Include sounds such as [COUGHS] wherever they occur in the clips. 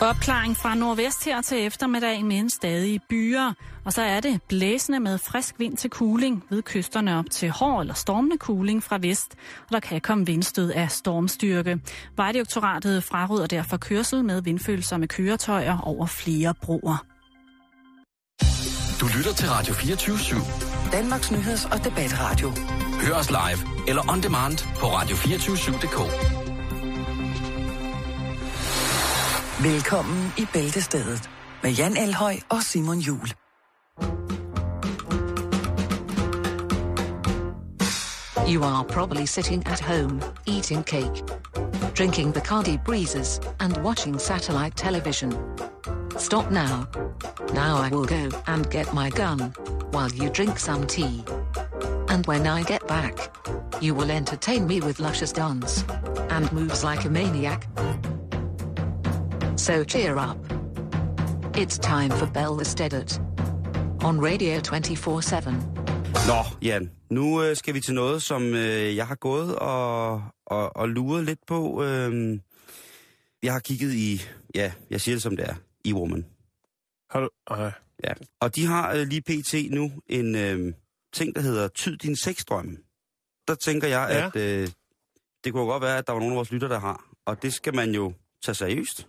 Opklaring fra nordvest her til eftermiddag med en stadig byer. Og så er det blæsende med frisk vind til kuling ved kysterne op til hård eller stormende kuling fra vest. Og der kan komme vindstød af stormstyrke. Vejdirektoratet fraråder derfor kørsel med vindfølsomme køretøjer over flere broer. Du lytter til Radio 24 /7. Danmarks nyheds- og debatradio. Hør os live eller on demand på radio247.dk. Velkommen i Bæltestedet med Jan Elhøj og Simon Jul. You are probably sitting at home, eating cake, drinking Bacardi breezes, and watching satellite television. Stop now. Now I will go and get my gun, while you drink some tea. And when I get back, you will entertain me with luscious dance and moves like a maniac. So cheer up. It's time for Bell Estedet on Radio 24 Nå, Jan, nu øh, skal vi til noget, som øh, jeg har gået og, og, og luret lidt på. Øh, jeg har kigget i, ja, jeg siger det som det er, i Woman. Har du... Ej. Ja. Og de har øh, lige pt. nu en øh, ting, der hedder Tyd din sexdrøm. Der tænker jeg, Ja. at øh, det kunne godt være, at der var nogle af vores lytter, der har. Og det skal man jo tage seriøst.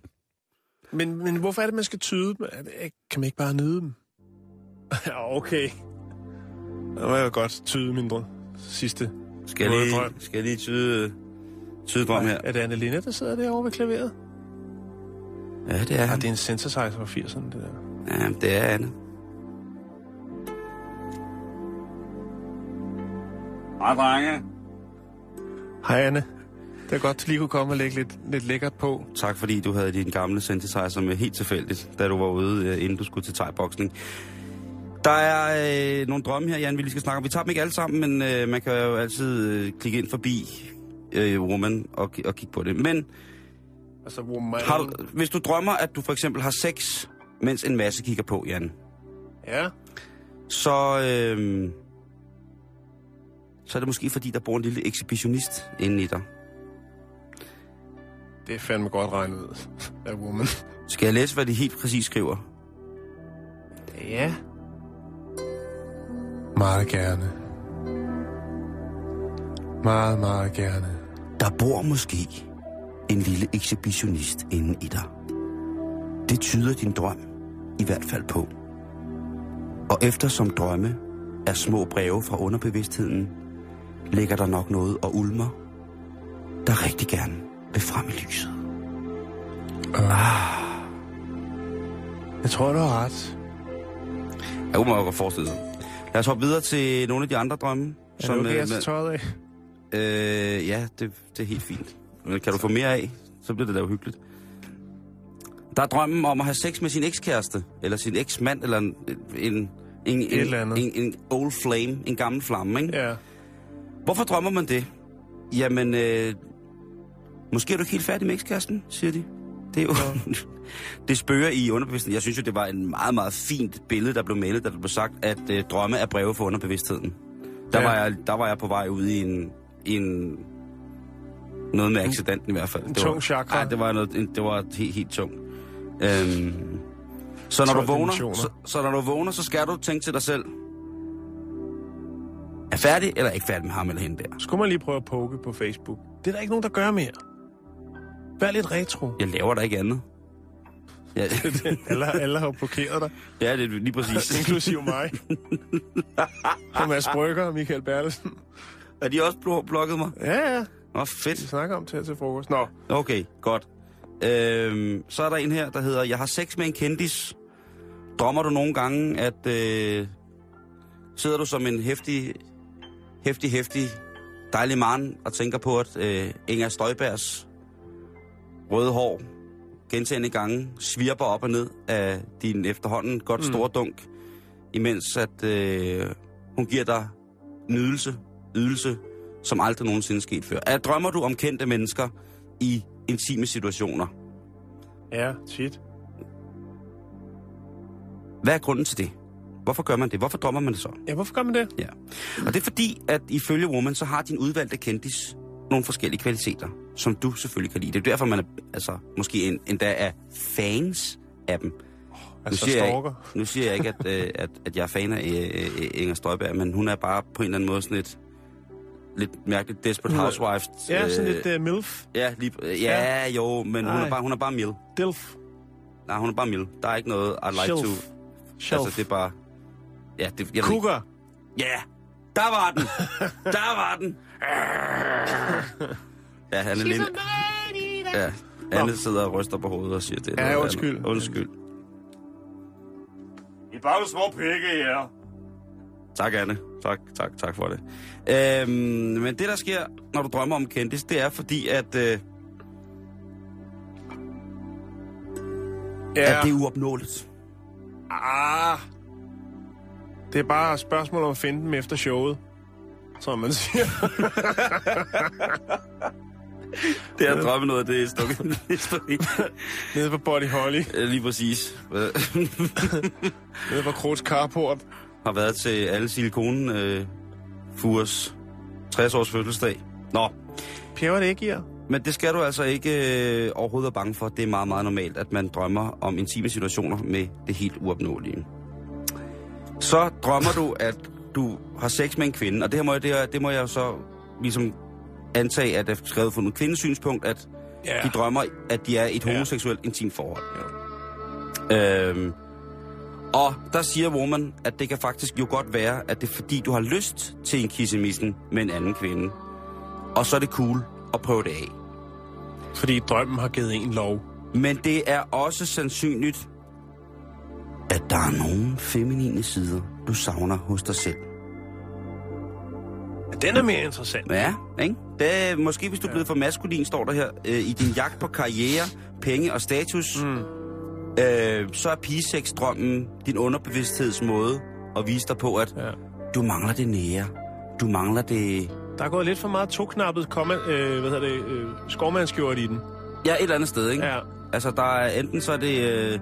Men, men hvorfor er det, man skal tyde dem? Kan man ikke bare nyde dem? ja, [LAUGHS] okay. Det var jo godt tyde mindre sidste. Skal jeg lige, drøm. skal jeg lige tyde, tyde drøm her? Er det Anne Linne, der sidder derovre ved klaveret? Ja, det er Ja, han. det er en synthesizer fra 80'erne, det der. Ja, det er Anne. Hej, drenge. Hej, Anne. Det er godt, at du lige kunne komme og lægge lidt, lidt lækkert på. Tak fordi du havde din gamle synthesizer med helt tilfældigt, da du var ude, øh, inden du skulle til thai-boksning. Der er øh, nogle drømme her, Jan, vi lige skal snakke om. Vi tager dem ikke alle sammen, men øh, man kan jo altid øh, klikke ind forbi øh, Woman og, og kigge på det. Men Altså, woman. har du, hvis du drømmer, at du for eksempel har sex, mens en masse kigger på, Jan, Ja. så, øh, så er det måske fordi, der bor en lille ekshibitionist inde i dig. Det er fandme godt regnet ud af woman. Skal jeg læse, hvad de helt præcis skriver? Ja. Meget gerne. Meget, meget gerne. Der bor måske en lille ekshibitionist inde i dig. Det tyder din drøm i hvert fald på. Og eftersom drømme er små breve fra underbevidstheden, ligger der nok noget og ulmer, der rigtig gerne vil frem i lyset. Jeg tror, du har ret. Jeg kunne meget godt forestille sig. Lad os hoppe videre til nogle af de andre drømme. Er det okay, øh, tager tøjet af? Øh, ja, det, det er helt fint. Men kan du få mere af, så bliver det da uhyggeligt. Der er drømmen om at have sex med sin ekskæreste, eller sin eksmand, eller en, en, en, en, eller andet. en, en old flame, en gammel flamme, ikke? Ja. Hvorfor drømmer man det? Jamen, øh, måske er du ikke helt færdig med ekskæresten, siger de. Det er jo... [LAUGHS] det spørger i underbevidstheden. Jeg synes jo, det var en meget, meget fint billede, der blev malet, da der blev sagt, at øh, drømme er breve for underbevidstheden. Der, Ja. var jeg, der var jeg på vej ud i en... en noget med accidenten i hvert fald. en Det var, tung chakra. Ja, det var, noget, en- det var helt, helt tungt. Øhm, så når, du 12 vågner, så, så når du vågner, så skal du tænke til dig selv, er færdig eller ikke færdig med ham eller hende der? Skulle man lige prøve at poke på Facebook? Det er der ikke nogen, der gør mere. Vær lidt retro. Jeg laver da ikke andet. Ja, [LAUGHS] alle, alle har jo blokeret dig, ja det er lige præcis. [LAUGHS] inklusive mig. [LAUGHS] Og Mads Brygger og Michael Bertelsen. er de også blo- blokket mig? Ja, ja. Nå, Vi fedt. snakker om til her til frokost. Nå, Okay, godt. Øhm, så er der en her, der hedder, jeg har sex med en kendis. Drømmer du nogle gange, at øh, sidder du som en hæftig, hæftig, hæftig, dejlig mand og tænker på, at øh, Inger Støjbergs røde hår gentagende gange svirper op og ned af din efterhånden godt store dunk, imens at øh, hun giver dig nydelse, ydelse, som aldrig nogensinde sket før. Er, drømmer du om kendte mennesker i intime situationer? ja, tit. Hvad er grunden til det? Hvorfor gør man det? Hvorfor drømmer man det så? Ja, hvorfor gør man det? Ja. Og det er fordi, at ifølge Woman, så har din udvalgte kendis nogle forskellige kvaliteter, som du selvfølgelig kan lide. Det er derfor, man er, altså, måske en, endda er fans af dem. Altså siger jeg, stalker. nu siger jeg ikke, at, øh, at, at jeg er fan af øh, øh, Inger Støjberg, men hun er bare på en eller anden måde sådan et lidt mærkeligt Desperate Hun er- Housewives. Ja, sådan øh, lidt uh, MILF. Ja, lige, øh, ja, jo, men hun Nej. er, bare, hun er bare mild. Dilf. Nej, hun er bare mild. Der er ikke noget, I'd like Shelf. to... Shelf. Altså, det er bare... Ja, det, jeg Cougar. Ja, der var den. [LAUGHS] Der var den. [LAUGHS] Ja, han er lidt... Ja, Anne sidder og ryster på hovedet og siger det. Ja, noget undskyld. andet. Undskyld. I er bare små pikke, ja. Tak, Anne. Tak, tak, tak for det. Øhm, men det, der sker, når du drømmer om kendis, det er fordi, at, øh, Ja. at det er uopnåeligt. Ah. Det er bare et spørgsmål om at finde dem efter showet. Som man siger. [LAUGHS] Det er at drømme noget, det er stukket. Nede på Body Holly. Lige præcis. Nede på Krogs Carport. har været til alle silikonen øh, Furs 60 års fødselsdag. Nå, Pjæver det ikke jer? men det skal du altså ikke øh, overhovedet være bange for. Det er meget, meget normalt, at man drømmer om intime situationer med det helt uopnåelige. Så drømmer du, at du har sex med en kvinde, og det, her må, jeg, det, her, det må jeg så ligesom antage, at det er skrevet fra en kvindesynspunkt, at Ja. de drømmer, at de er i et homoseksuelt intimt forhold. Øhm, og der siger Woman, at det kan faktisk jo godt være, at det er fordi, du har lyst til en kissemissen med en anden kvinde. Og så er det cool at prøve det af. Fordi drømmen har givet en lov. Men det er også sandsynligt, at der er nogle feminine sider, du savner hos dig selv. Den er mere interessant. Ja, ikke? Er, måske hvis du er blevet for maskulin, står der her, øh, i din jagt på karriere, penge og status, mm. øh, så er pigesex-drømmen din underbevidstheds måde at vise dig på, at Ja. du mangler det nære. Du mangler det... Der er gået lidt for meget toknappet komma, øh, hvad hedder det, øh, skovmandskjort i den. Ja, et eller andet sted, ikke? Ja. Altså, der er enten så er det øh,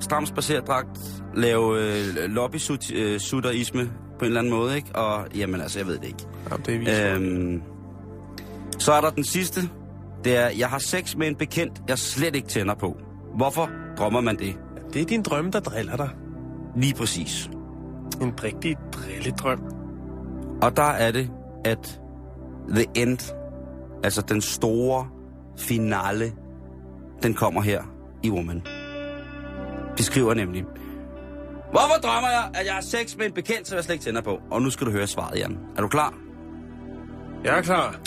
stram spacerdragt, lave øh, lobby-sutterisme på en eller anden måde, ikke? Og jamen altså, jeg ved det ikke. Jamen, det er viser. Øhm, så er der den sidste. Det er, jeg har sex med en bekendt, jeg slet ikke tænder på. Hvorfor drømmer man det? Det er din drøm, der driller dig. Lige præcis. En rigtig drilledrøm. Og der er det, at the end, altså den store finale, den kommer her i Woman. De skriver nemlig, Hvorfor drømmer jeg, at jeg har sex med en bekendt, som jeg slet ikke tænder på? Og nu skal du høre svaret, Jan. Er du klar? Jeg er klar.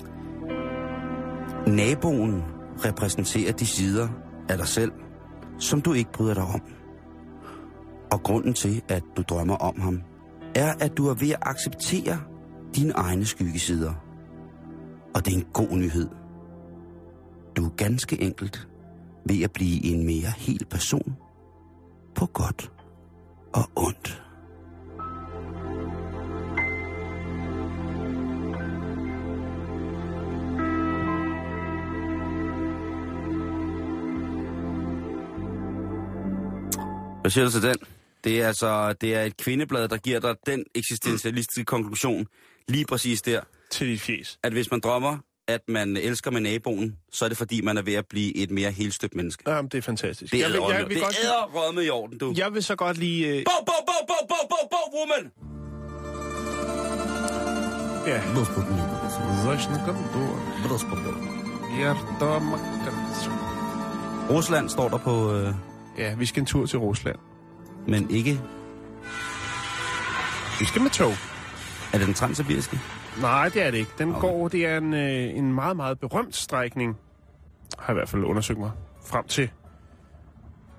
Naboen repræsenterer de sider af dig selv, som du ikke bryder dig om. Og grunden til, at du drømmer om ham, er, at du er ved at acceptere dine egne skyggesider. Og det er en god nyhed. Du er ganske enkelt ved at blive en mere hel person på godt og ondt. Hvad siger du til den? Det er altså det er et kvindeblad, der giver dig den eksistentialistiske konklusion lige præcis der, Til dit fjes. at hvis man drømmer, at man elsker med naboen, så er det fordi, man er ved at blive et mere helstøbt menneske. Jamen, det er fantastisk. Det er jeg, vil, jeg, vil det godt, er rødme i orden, du. jeg vil så godt lige... Øh, Bog, bog, bog, bog, bog, bog, bog, woman! ja. Зачем коридор? Hjertermakker. Rusland står der på, øh, Ja, vi skal en tur til Rusland. men ikke... Vi skal med tog. Er det den transsibiriske? Nej, det er det ikke. Den Okay. går, det er en, øh, en meget, meget berømt strækning, har jeg i hvert fald undersøgt mig frem til,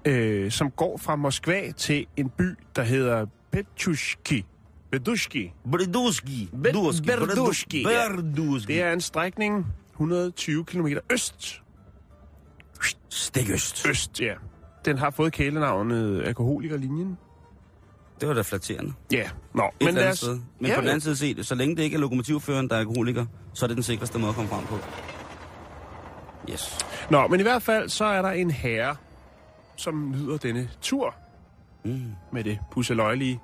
øh, som går fra Moskva til en by, der hedder Petushki. Bedushki. Briduski. Be- Berduski, ja. Berduski. Det er en strækning 120 km øst. Stikøst. Øst, ja. Den har fået kælenavnet Alkoholikerlinjen. Det var da flatterende. Ja, nå. Et Men lad os... sted. Men ja, på den anden side set, så længe det ikke er lokomotivføreren, der er alkoholiker, så er det den sikreste måde at komme frem på. Yes. Nå, men i hvert fald, så er der en herre, som nyder denne tur Mm. med det pusseløjelige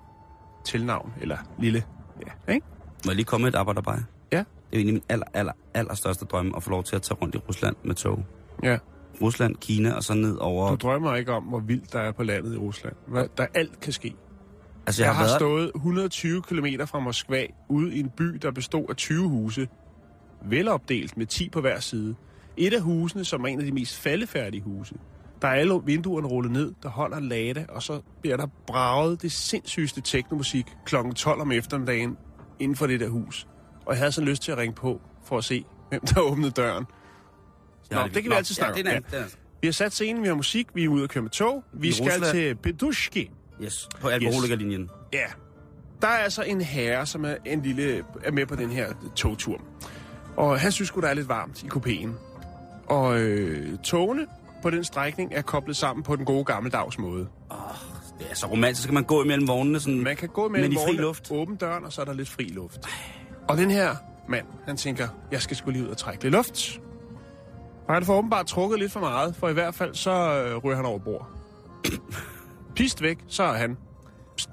tilnavn, eller lille, ja, ikke? Må jeg lige komme med et arbejderbej? Ja. Det er af mine aller, aller, aller største drømme at få lov til at tage rundt i Rusland med tog. Ja. Rusland, Kina og så ned over... Du drømmer ikke om, hvor vildt der er på landet i Rusland. Hvad- Der alt kan ske. Altså, Jeg, jeg, har været... stået 120 km fra Moskva ude i en by, der bestod af 20 huse. Velopdelt med 10 på hver side. Et af husene, som er en af de mest faldefærdige huse. Der er alle vinduerne rullet ned, der holder lade, og så bliver der braget det sindssygeste teknomusik kl. 12 om eftermiddagen inden for det der hus. Og jeg havde så lyst til at ringe på for at se, hvem der åbnede døren. Nå, det kan vi altid snakke ja, om. det er, Ja. det Vi har sat scenen, vi har musik, vi er ude at køre med tog. Vi I skal Rusland. til Pedushki. Yes, på alkoholikerlinjen. Ja. Der er altså en herre, som er, en lille, er med på den her togtur. Og han synes der er lidt varmt i kupéen. Og øh, togene på den strækning er koblet sammen på den gode gammeldags måde. Det er så romantisk, at man gå imellem vognene sådan... Man kan gå mellem Men i fri vognene, luft. åbne døren, og så er der lidt fri luft. Og den her mand, han tænker, jeg skal sgu lige ud og trække lidt luft. Og han får åbenbart trukket lidt for meget, for i hvert fald så øh, ryger han over bord. [CLEARS THROAT] Pist væk, så er han.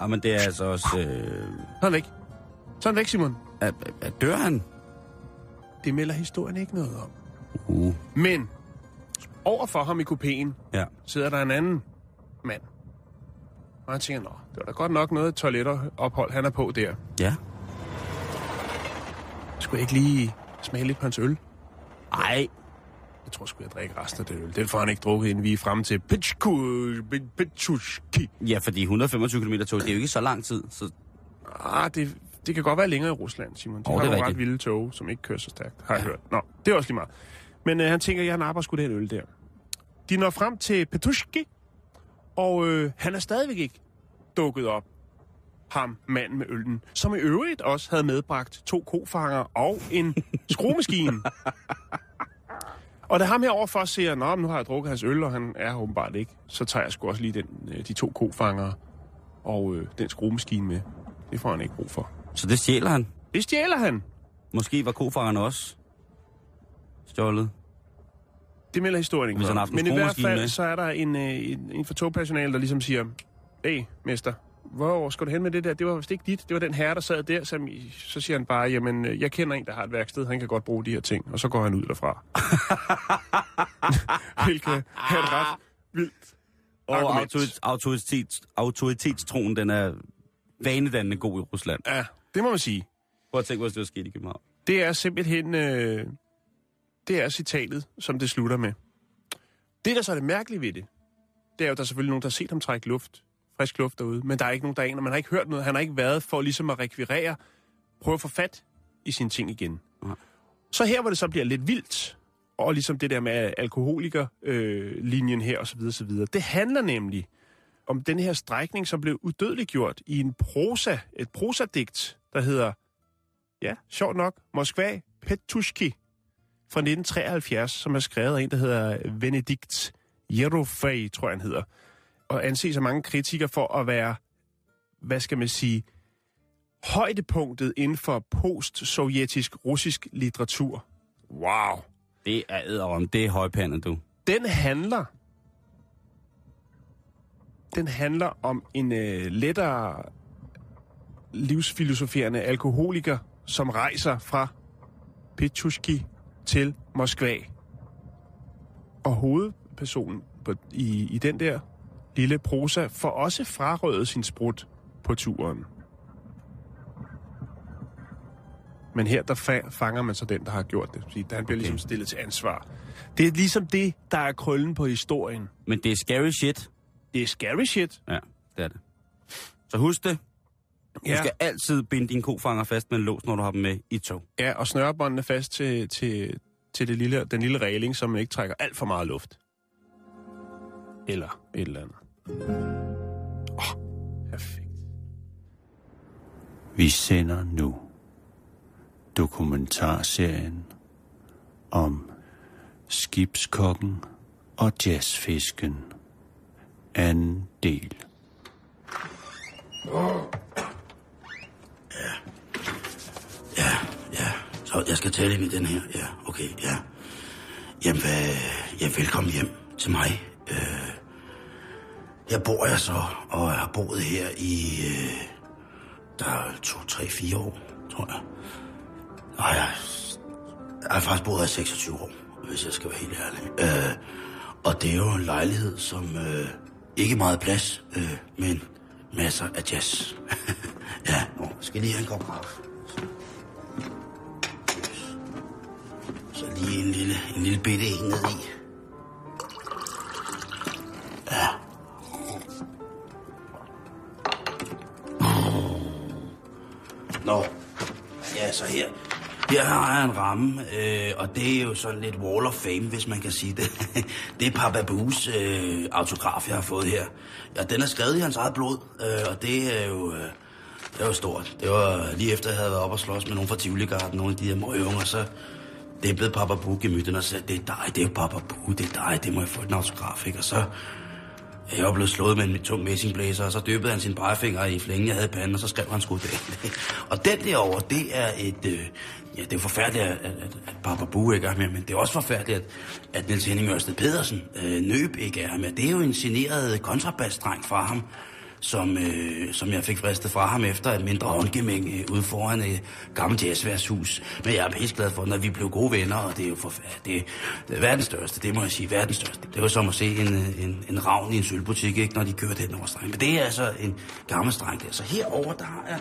Ja, men det er altså også... Øh, Så er han væk. Så er han væk, Simon. at, at dør han? Det melder historien ikke noget om. Uh, Men over for ham i kupéen ja. sidder der en anden mand. Og han tænker, nå, det var da godt nok noget toiletophold, han er på der. Ja. Skulle jeg ikke lige smage lidt på hans øl? Ej, Jeg tror sgu, jeg drikker resten af det øl. Den får han ikke drukket, inden vi er fremme til Pitchushki. ja, fordi 125 km tog, det er jo ikke så lang tid. Så Ah, det, det kan godt være længere i Rusland, Simon. De oh, det har er nogle ret vilde tog, som ikke kører så stærkt, har jeg hørt. Nå, det er også lige meget. Men øh, han tænker, jeg napper sgu den øl der. De når frem til Petushki, og øh, han er stadigvæk ikke dukket op. Ham, manden med øllen, som i øvrigt også havde medbragt to kofanger og en skruemaskine. [LAUGHS] Og da ham her overfor siger, Nå, men nu har jeg drukket hans øl, og han er åbenbart ikke, så tager jeg sgu også lige den, øh, de to kofanger og øh, den skruemaskine med. Det får han ikke brug for. Så det stjæler han. Det stjæler han. Måske var kofangerne også stjålet. Det melder historien ikke Hvis han Men i hvert fald, med. så er der en, øh, en, en for togpersonale, der ligesom siger, Hey, mester, hvor skal du hen med det der? Det var vist ikke dit. Det var den herre, der sad der. Så, så siger han bare, jamen, øh, jeg kender en, der har et værksted. Han kan godt bruge de her ting. Og så går han ud derfra. [LAUGHS] Hvilket er et ret vildt Og argument. autoritet, autoritet, autoritetstroen, den er vanedannende god i Rusland. Ja, det må man sige. Prøv at tænke, hvis det var sket i København. Det er simpelthen... Øh, det er citatet, som det slutter med. Det, der så er det mærkelige ved det, det er jo, at der er selvfølgelig nogen, der har set ham trække luft, frisk luft derude, men der er ikke nogen, der aner. Man har ikke hørt noget. Han har ikke været for ligesom at rekvirere, prøve at få fat i sine ting igen. Nej. Så her, hvor det så bliver lidt vildt, og ligesom det der med alkoholiker-linjen øh, linjen her osv., osv., det handler nemlig om den her strækning, som blev udødeliggjort i en prosa, et prosadigt, der hedder Ja, sjovt nok. Moskva Petushki fra 1973, som er skrevet af en, der hedder Benedikt Jerofej, tror jeg han hedder. Og anses af mange kritikere for at være, hvad skal man sige, højdepunktet inden for post-sovjetisk russisk litteratur. Wow. Det er æderom. Det er højpandet, du. Den handler den handler om en øh, lettere livsfilosoferende alkoholiker, som rejser fra Petushki til Moskva. Og hovedpersonen på, i, i den der lille prosa får også frarøvet sin sprut på turen. Men her der fa- fanger man så den, der har gjort det. Fordi han bliver Okay. ligesom stillet til ansvar. Det er ligesom det, der er krøllen på historien. Men det er scary shit. Det er scary shit. Ja, det er det. Så husk det. Du Ja. skal altid binde dine kofanger fast med en lås, når du har dem med i tog. Ja, og snørebåndene fast til, til, til det lille, den lille regling, så man ikke trækker alt for meget luft. Eller et eller andet. Oh, perfekt. Vi sender nu dokumentarserien om skibskokken og jazzfisken. Anden del. Ja, så jeg skal tale i den her. Ja, okay, ja. Jamen, hvad, ja, velkommen hjem til mig. Øh, her bor jeg så, og jeg har boet her i, øh, der er to, tre, fire år, tror jeg. Og jeg Jeg har faktisk boet her i 26 år, hvis jeg skal være helt ærlig. Øh, og det er jo en lejlighed, som øh, ikke er meget plads, øh, men masser af jazz. [LAUGHS] ja, nu skal lige have en kop kaffe. Så lige en lille, en lille bitte en ned i. Ja. Nå, ja, så her. Her har jeg en ramme, øh, og det er jo sådan lidt wall of fame, hvis man kan sige det. [LAUGHS] det er Papa Bues øh, autograf, jeg har fået her. Ja, den er skrevet i hans eget blod, øh, og det er jo... Øh, det var stort. Det var lige efter, jeg havde været op og slås med nogle fra Tivoli Garden, nogle af de her møgeunger, så det er blevet Papa Boo gemytten og sagde, det er dig, det er jo Papa Boo, det er dig, det må jeg få en autograf, ikke? Og så jeg var blevet slået med en tung messingblæser, og så døbede han sin pegefinger i flængen, jeg havde i panden, og så skrev han sgu det. [LAUGHS] og den derovre, det er et... Øh, ja, det er jo forfærdeligt, at, at, at Papa Bue ikke er med, men det er også forfærdeligt, at, at Niels Henning Ørsted Pedersen øh, nøb ikke er med. Det er jo en generet kontrabassdreng fra ham, som, øh, som jeg fik fristet fra ham efter et mindre håndgemæng øh, ude foran et gammelt jazzværshus. Men jeg er pisse glad for, når vi blev gode venner, og det er jo for, det, det er verdens største, det må jeg sige, verdens største. Det var som at se en, øh, en, en ravn i en sølvbutik, ikke, når de kørte den over strengen. Men det er altså en gammel streng der. Så herover der har jeg...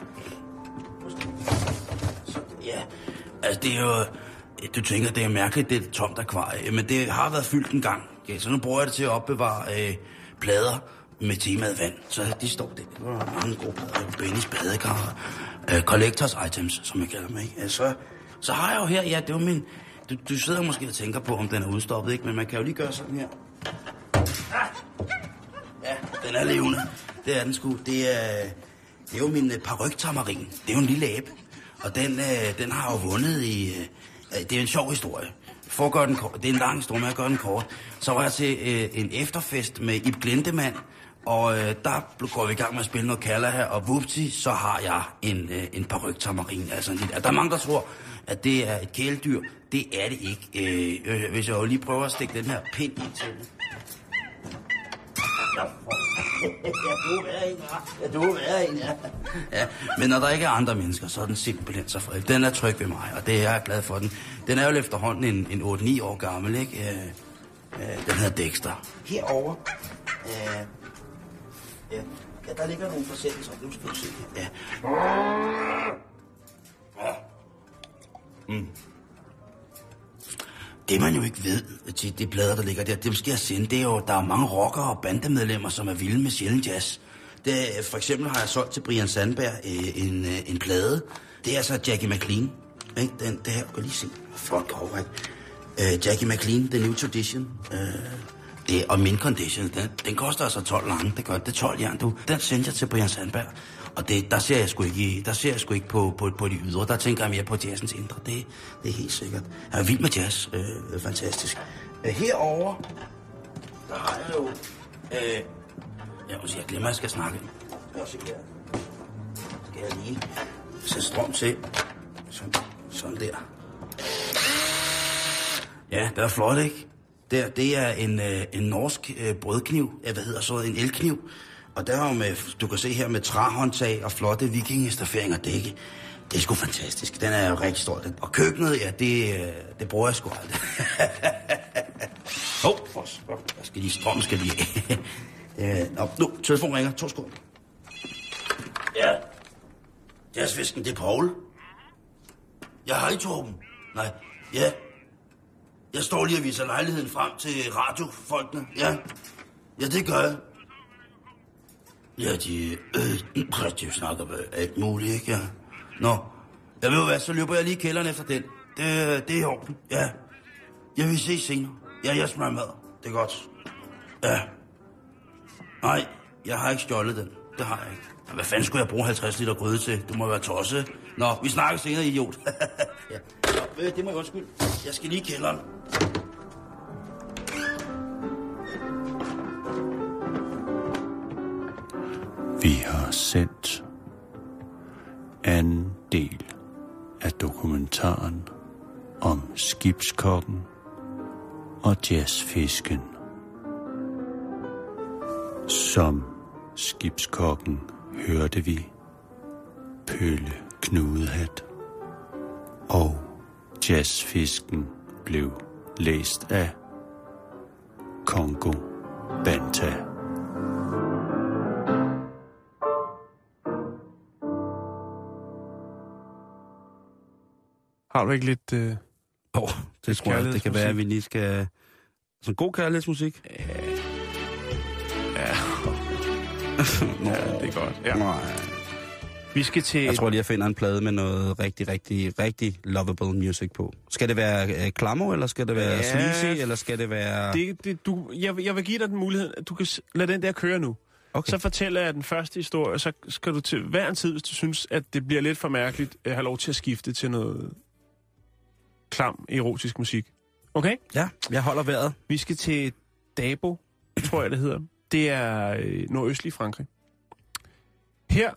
Så, ja, altså det er jo... Du tænker, det er mærkeligt, det er tomt akvarie, men det har været fyldt en gang. Ja, så nu bruger jeg det til at opbevare øh, plader, med temaet vand. Så de står der. Der var mange gode plader. Bennys badekar. Uh, collectors items, som jeg kalder dem, ikke? Øh, så, så har jeg jo her, ja, det var min... Du, du sidder måske og tænker på, om den er udstoppet, ikke? Men man kan jo lige gøre sådan her. Ah! Ja, den er levende. Det er den sgu. Det er, det er jo min uh. Det er jo en lille abe. Og den, uh, den har jo vundet i... Uh, det er en sjov historie. For at gøre den kort, det er en lang historie, men jeg gør den kort. Så var jeg til uh, en efterfest med Ib Glindemann, og øh, der går vi i gang med at spille noget kalder her, og vupti, så har jeg en, øh, en paryk tamarin. Altså, en, der er mange, der tror, at det er et kæledyr. Det er det ikke. Øh, øh, hvis jeg jo lige prøver at stikke den her pind i til ja. du er en, ja. ja. Men når der ikke er andre mennesker, så er den simpelthen så fred. Den er tryg ved mig, og det er jeg glad for. Den, den er jo efterhånden en, en 8-9 år gammel, ikke? Øh, øh, den hedder Dexter. Herover. Øh, Ja. ja, der ligger nogle forsendelser. Nu skal du se. Ja. Mm. Det man jo ikke ved til de plader, der ligger der, det skal jeg sende, det er jo, der er mange rockere og bandemedlemmer, som er vilde med sjældent jazz. Det, for eksempel har jeg solgt til Brian Sandberg øh, en, øh, en plade. Det er altså Jackie McLean. Ikke? Den, det her, kan lige se. Flot cover, ikke? Uh, Jackie McLean, The New Tradition. Øh, det, og min condition, den, den koster altså 12 lange. Det gør det 12 jern, du. Den sendte jeg til Brian Sandberg. Og det, der ser jeg sgu ikke, der ser jeg sgu ikke på, på, på de ydre. Der tænker jeg mere på jazzens indre. Det, det er helt sikkert. Jeg er vild med jazz. Øh, øh, fantastisk. Øh, herover der har jeg jo... Øh, jeg, må sige, jeg glemmer, at jeg skal snakke. Jeg også her. Skal jeg lige sætte strøm til. Sådan, sådan der. Ja, det er flot, ikke? Der, det er en, øh, en norsk øh, brødkniv, ja, hvad hedder så, en elkniv. Og der er jo med, du kan se her med træhåndtag og flotte vikingestaferinger dække. Det er sgu fantastisk. Den er jo rigtig stolt. Og køkkenet, ja, det, øh, det bruger jeg sgu aldrig. Hov, [LAUGHS] oh, jeg skal lige, strøm skal lige. [LAUGHS] øh, nå, nu, telefon ringer. To skål. Ja. Jazzfisken, det er Paul. Jeg har i Torben. Nej, ja, jeg står lige og viser lejligheden frem til radiofolkene. Ja, ja det gør jeg. Ja, de, øh, [CLEARS THROAT] de snakker med alt muligt, ikke? Ja. Nå, jeg ved hvad, så løber jeg lige i kælderen efter den. Det, det er i orden, ja. Jeg vil se senere. Ja, jeg smager mad. Det er godt. Ja. Nej, jeg har ikke stjålet den. Det har jeg ikke. Hvad fanden skulle jeg bruge 50 liter grøde til? Du må være tosset. Nå, vi snakker senere, idiot. [LAUGHS] ja. Nå, øh, det må jeg undskylde. Jeg skal lige i kælderen. Vi har sendt anden del af dokumentaren om skibskokken og jazzfisken. Som skibskokken hørte vi Pølle Knudehat og jazzfisken blev læst af Kongo Banta. Har du ikke lidt... Øh... Åh, oh, det tror jeg, det kan være, at vi lige skal... Sådan god kærlighedsmusik. Ja, Nå, ja, [LAUGHS] det er godt. Ja. Nej. Vi skal til... Jeg tror lige, jeg finder en plade med noget rigtig, rigtig, rigtig lovable music på. Skal det være øh, klammer, eller skal det være Ja, sleazy, eller skal det være... det, det, du, jeg, jeg vil give dig den mulighed, at du kan lade den der køre nu. Okay. Så fortæller jeg den første historie, så skal du til hver en tid, hvis du synes, at det bliver lidt for mærkeligt, øh, have lov til at skifte til noget klam erotisk musik. Okay? Ja, jeg holder vejret. Vi skal til Dabo, tror jeg det hedder. Det er øh, nordøstlig Frankrig. Her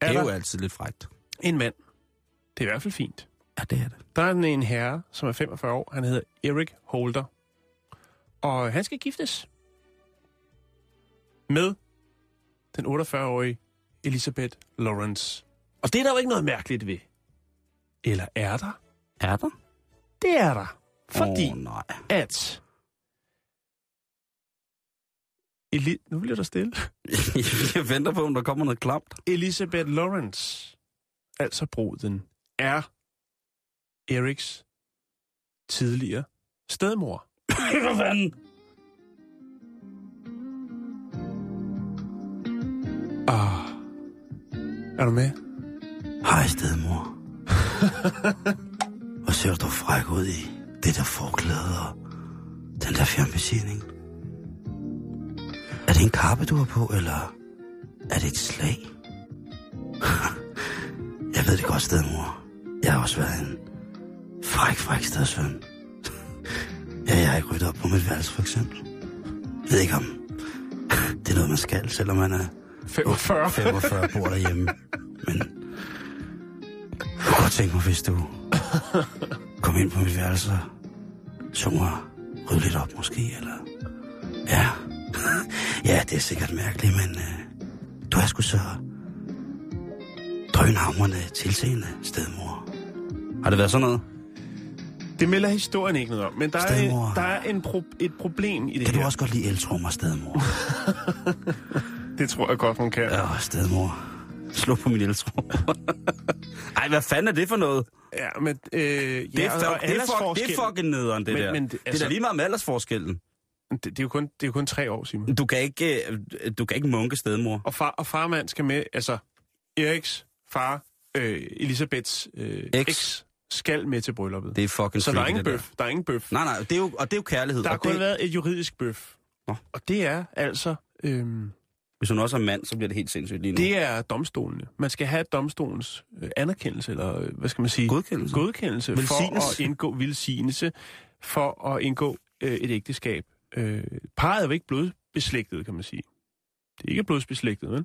er, Det er jo altid lidt frægt. en mand. Det er i hvert fald fint. Ja, det er det. Der er en, en herre, som er 45 år. Han hedder Erik Holder. Og han skal giftes med den 48-årige Elisabeth Lawrence. Og det er der jo ikke noget mærkeligt ved. Eller er der? Er der? Det er der. Fordi oh, nej. at... Eli- nu bliver der stille. [LAUGHS] jeg venter på, om der kommer noget klamt. Elisabeth Lawrence, altså bruden, er Eriks tidligere stedmor. Hvad fanden? Ah. Er du med? Hej, stedmor. [LAUGHS] Ser du fræk ud i det der forklæde og den der fjernbetjening. Er det en kappe, du har på, eller er det et slag? [LAUGHS] Jeg ved det godt, stedmor. Jeg har også været en fræk, fræk stedsøn. [LAUGHS] Ja, jeg har ikke ryddet op på mit værelse, for eksempel. Jeg ved ikke om [LAUGHS] det er noget, man skal, selvom man er 45. 45 bor derhjemme. Men jeg kunne godt tænke mig, hvis du [LAUGHS] kom ind på mit værelse så mig rydde lidt op måske, eller... Ja, [LAUGHS] ja, det er sikkert mærkeligt, men uh, du er sgu så drønhamrende tilseende stedmor. Har det været sådan noget? Det melder historien ikke noget om, men der er, Stedmor. en, der er en pro- et problem i det Kan her. du også godt lide eltrummer, stedmor? [LAUGHS] Det tror jeg godt, hun kan. Ja, stedmor. Slå på min eltro. Ej, hvad fanden er det for noget? Ja, men... Øh, ja, Det er, og fuck, det, er fuck, det er fucking nederen, det Men- der. men det, det- det er altså- da lige meget med aldersforskellen. Det, det, er jo kun, det er jo kun tre år, Simon. Du kan ikke, øh, du kan ikke munke stedmor. Og, far, og farmand skal med, altså Eriks far, øh, Elisabeths øh, Eks. skal med til brylluppet. Det er fucking Så der er ingen bøf. Der er ingen bøf. Nej, nej, det er jo, og det er jo kærlighed. Der har og kun det, været et juridisk bøf. Nå. Og det er altså... Øhm, Hvis hun også er mand, så bliver det helt sindssygt lige nu. det er domstolene. Man skal have domstolens øh, anerkendelse, eller øh, hvad skal man sige? Godkendelse. Godkendelse for Velsignelse. at indgå velsignelse, for at indgå øh, et ægteskab. Øh, parret er jo ikke blodbeslægtet, kan man sige. Det er ikke blodsbeslægtet, vel?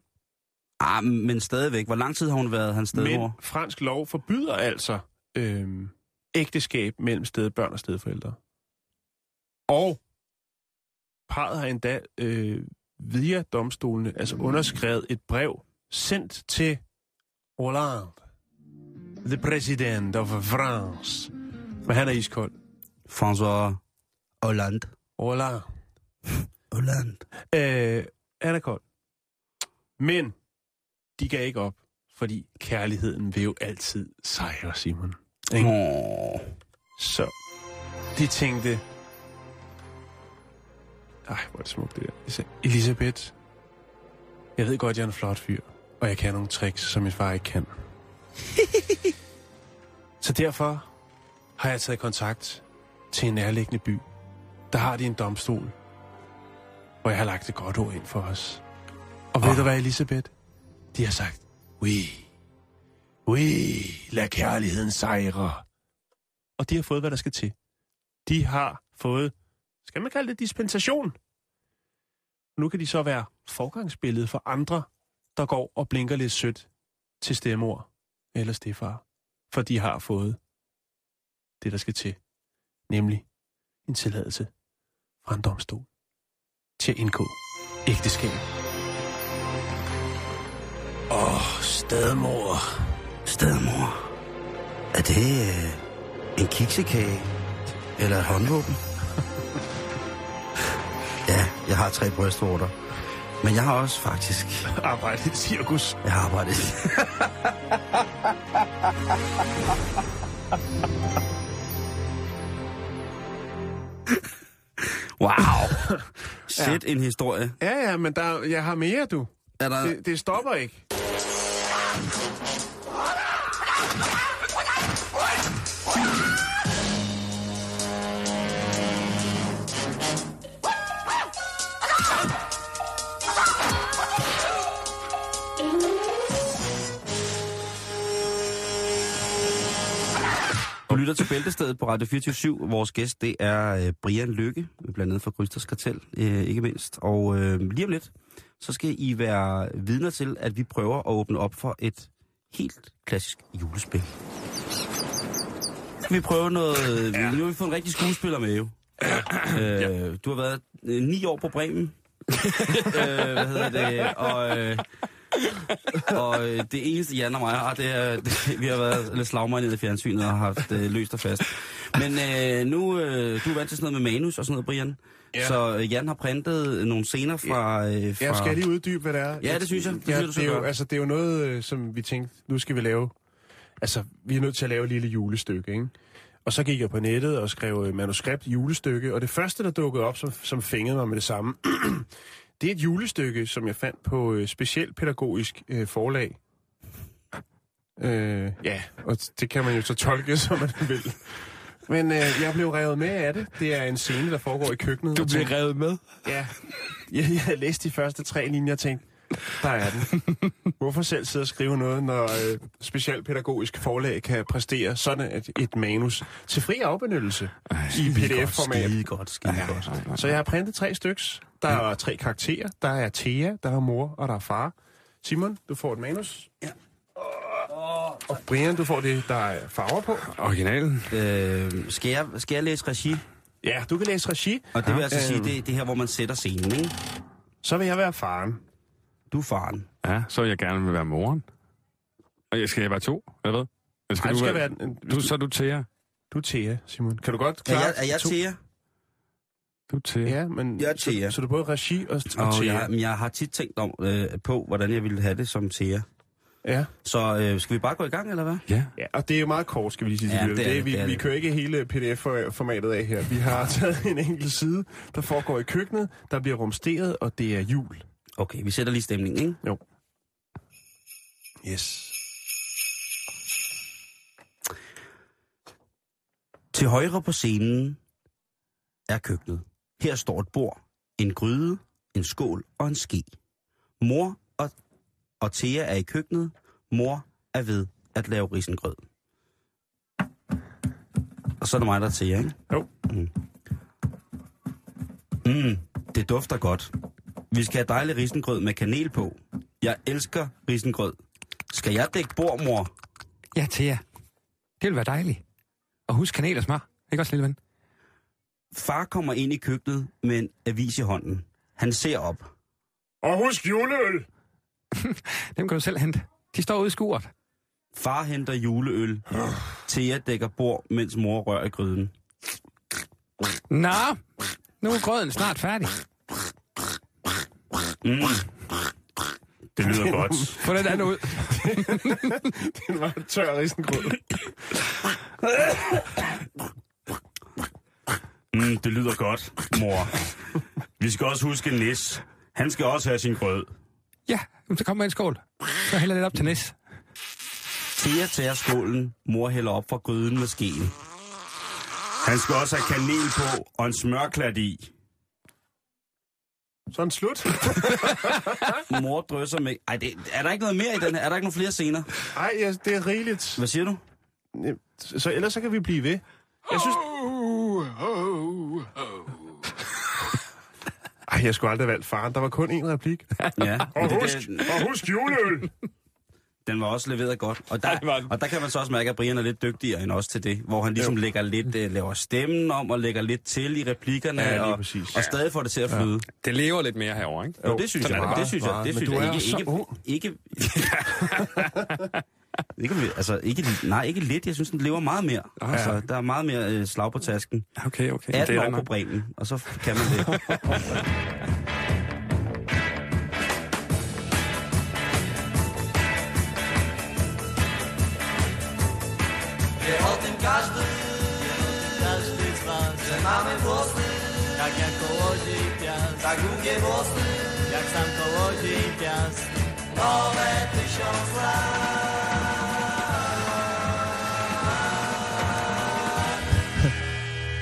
Ah, men stadigvæk. Hvor lang tid har hun været hans stedmor? Men fransk lov forbyder altså øhm, ægteskab mellem stedbørn og stedforældre. Og parret har endda øh, via domstolene altså underskrevet et brev sendt til Hollande, the president of France. Men han er iskold. François Hollande. Hollande. Holland. Øh, han er kold. Men de gav ikke op, fordi kærligheden vil jo altid sejre, Simon. Ikke? Åh. Så de tænkte... Ej, hvor er det smukt det der. Elisabeth, jeg ved godt, jeg er en flot fyr, og jeg kan nogle tricks, som min far ikke kan. [LAUGHS] Så derfor har jeg taget kontakt til en nærliggende by. Der har de en domstol, hvor jeg har lagt et godt ord ind for os. Og ved du hvad, Elisabeth? De har sagt, oui, oui, lad kærligheden sejre. Og de har fået, hvad der skal til. De har fået, skal man kalde det dispensation? Nu kan de så være forgangsbillede for andre, der går og blinker lidt sødt til stemmor eller stefar. For de har fået det, der skal til. Nemlig en tilladelse fra en domstol til at indgå ægteskab. Åh, oh, stedmor. Stedmor. Er det... Øh, En kiksekage? Eller et håndvåben? Ja, jeg har tre brystvorter. Men jeg har også faktisk... [LAUGHS] Arbejde i cirkus. Jeg har arbejdet. [LAUGHS] wow. [LAUGHS] Sæt en historie. Ja, ja, men der, jeg har mere, du. Er der... Det, det stopper ikke. Lytter til Bæltestedet på Radio 24 Vores gæst, det er øh, Brian Lykke, blandt andet fra Krysters Kartel, øh, ikke mindst. Og øh, lige om lidt, så skal I være vidner til, at vi prøver at åbne op for et helt klassisk julespil. Skal vi prøve noget... Ja. Nu har vi fået en rigtig skuespiller med, jo. [CLEARS THROAT] øh, du har været øh, ni år på Bremen. [LAUGHS] øh, hvad hedder det? Og... Øh, [LAUGHS] og øh, det eneste, Jan og mig har, det er, [LAUGHS] det, vi har været lidt slagmøg i fjernsynet og haft øh, løst og fast. Men øh, nu, øh, du er vant til sådan noget med manus og sådan noget, Brian. Ja. Så øh, Jan har printet nogle scener fra... Øh, fra... Jeg skal jeg lige uddybe, hvad det er. Ja, det synes jeg. Det ja, synes det, er jo, altså, det er jo noget, øh, som vi tænkte, nu skal vi lave... Altså, vi er nødt til at lave et lille julestykke, ikke? Og så gik jeg på nettet og skrev øh, manuskript julestykke, og det første, der dukkede op, som, som fængede mig med det samme, [CLEARS THROAT] det er et julestykke, som jeg fandt på øh, specielt pædagogisk øh, forlag. Øh, ja, og det kan man jo så tolke, [LAUGHS] som man vil. Men øh, jeg blev revet med af det. Det er en scene, der foregår i køkkenet. Du blev revet med? Ja. Jeg, jeg havde læst de første tre linjer og tænkte, der er den. Hvorfor selv sidde og skrive noget, når øh, specialpædagogisk forlag kan præstere sådan et, et manus til fri afbenyttelse i pdf-format? Skide godt, skide Ja. godt. Så jeg har printet tre styks. Der er tre karakterer. Der er Thea, der er mor, og der er far. Simon, du får et manus. Ja. Og Brian, du får det, der er farver på. Originalen? Øh, skal, jeg, skal jeg læse regi? Ja, du kan læse regi. Og det vil altså sige, Øhm. det, det her, hvor man sætter scenen, ikke? Så vil jeg være faren. Du er faren. Ja, så vil jeg gerne vil være moren. Og jeg skal jeg være to, eller hvad? Eller Ej, du, skal være, være... du, så er du Thea. Du er Thea, Simon. Kan du godt Er klare jeg, er jeg to? Thea? Du er Thea. Ja, men... Jeg er så, Thea. så du er både regi og, og Og Thea. jeg, men jeg har tit tænkt om, øh, på, hvordan jeg ville have det som Thea. Ja. Så øh, skal vi bare gå i gang, eller hvad? Ja. ja, og det er jo meget kort, skal vi lige sige. Ja, det lytterne. er det, det, vi, det er vi det. kører ikke hele pdf-formatet af her. Vi har [LAUGHS] taget en enkelt side, der foregår i køkkenet, der bliver rumsteret, og det er jul. Okay, vi sætter lige stemningen, ikke? Jo. Yes. Til højre på scenen er køkkenet. Her står et bord, en gryde, en skål og en ske. Mor og, og Thea er i køkkenet. Mor er ved at lave risengrød. Og så er det mig, der er Thea, ikke? Jo. Mm. Mm, det dufter godt. Vi skal have dejlig risengrød med kanel på. Jeg elsker risengrød. Skal jeg dække bord, mor? Ja, Thea. Det vil være dejligt. Og husk kanel og smør. Ikke også, lille ven? Far kommer ind i køkkenet med en avis i hånden. Han ser op. Og husk juleøl! [LAUGHS] Dem kan du selv hente. De står ude i skuret. Far henter juleøl. Thea dækker bord, mens mor rører i gryden. Nå, nu er grøden snart færdig. Mm. Det lyder godt. Få den anden ud. [LAUGHS] det var tør risengrød. Mm, det lyder godt, mor. Vi skal også huske Nis. Han skal også have sin grød. Ja, så kom med en skål. Så hælder lidt op til næs. Thea tager skålen. Mor hælder op fra gryden med skeen. Han skal også have kanel på og en smørklat i. Sådan slut. [LAUGHS] Mor drysser med... Ej, det, er der ikke noget mere i den her? Er der ikke nogen flere scener? Ej, ja, det er rigeligt. Hvad siger du? Så ellers så kan vi blive ved. Jeg synes... Ej, jeg skulle aldrig have valgt faren. Der var kun én replik. Ja. Og husk, det, og husk juleøl. Den var også leveret godt. Og der, det og der kan man så også mærke, at Brian er lidt dygtigere end os til det. Hvor han ligesom lægger lidt, uh, laver stemmen om og lægger lidt til i replikkerne. Ja, og, og stadig får det til at flyde. Det lever lidt mere herovre, ikke? Jo, det synes jeg. er det Det, synes jeg. Meget. Det synes jeg. Ikke, ikke, [LAUGHS] ikke, Ikke, altså, ikke, nej, ikke lidt. Jeg synes, den lever meget mere. Altså, ja. der er meget mere øh, slag på tasken. Okay, okay. 18 er år på nok. Bremen, og så kan man det. [LAUGHS] każdy, każdy z was, że mamy włosy, tak jak kołodziej piast, tak długie włosy, jak sam kołodziej piast, nowe tysiąc lat.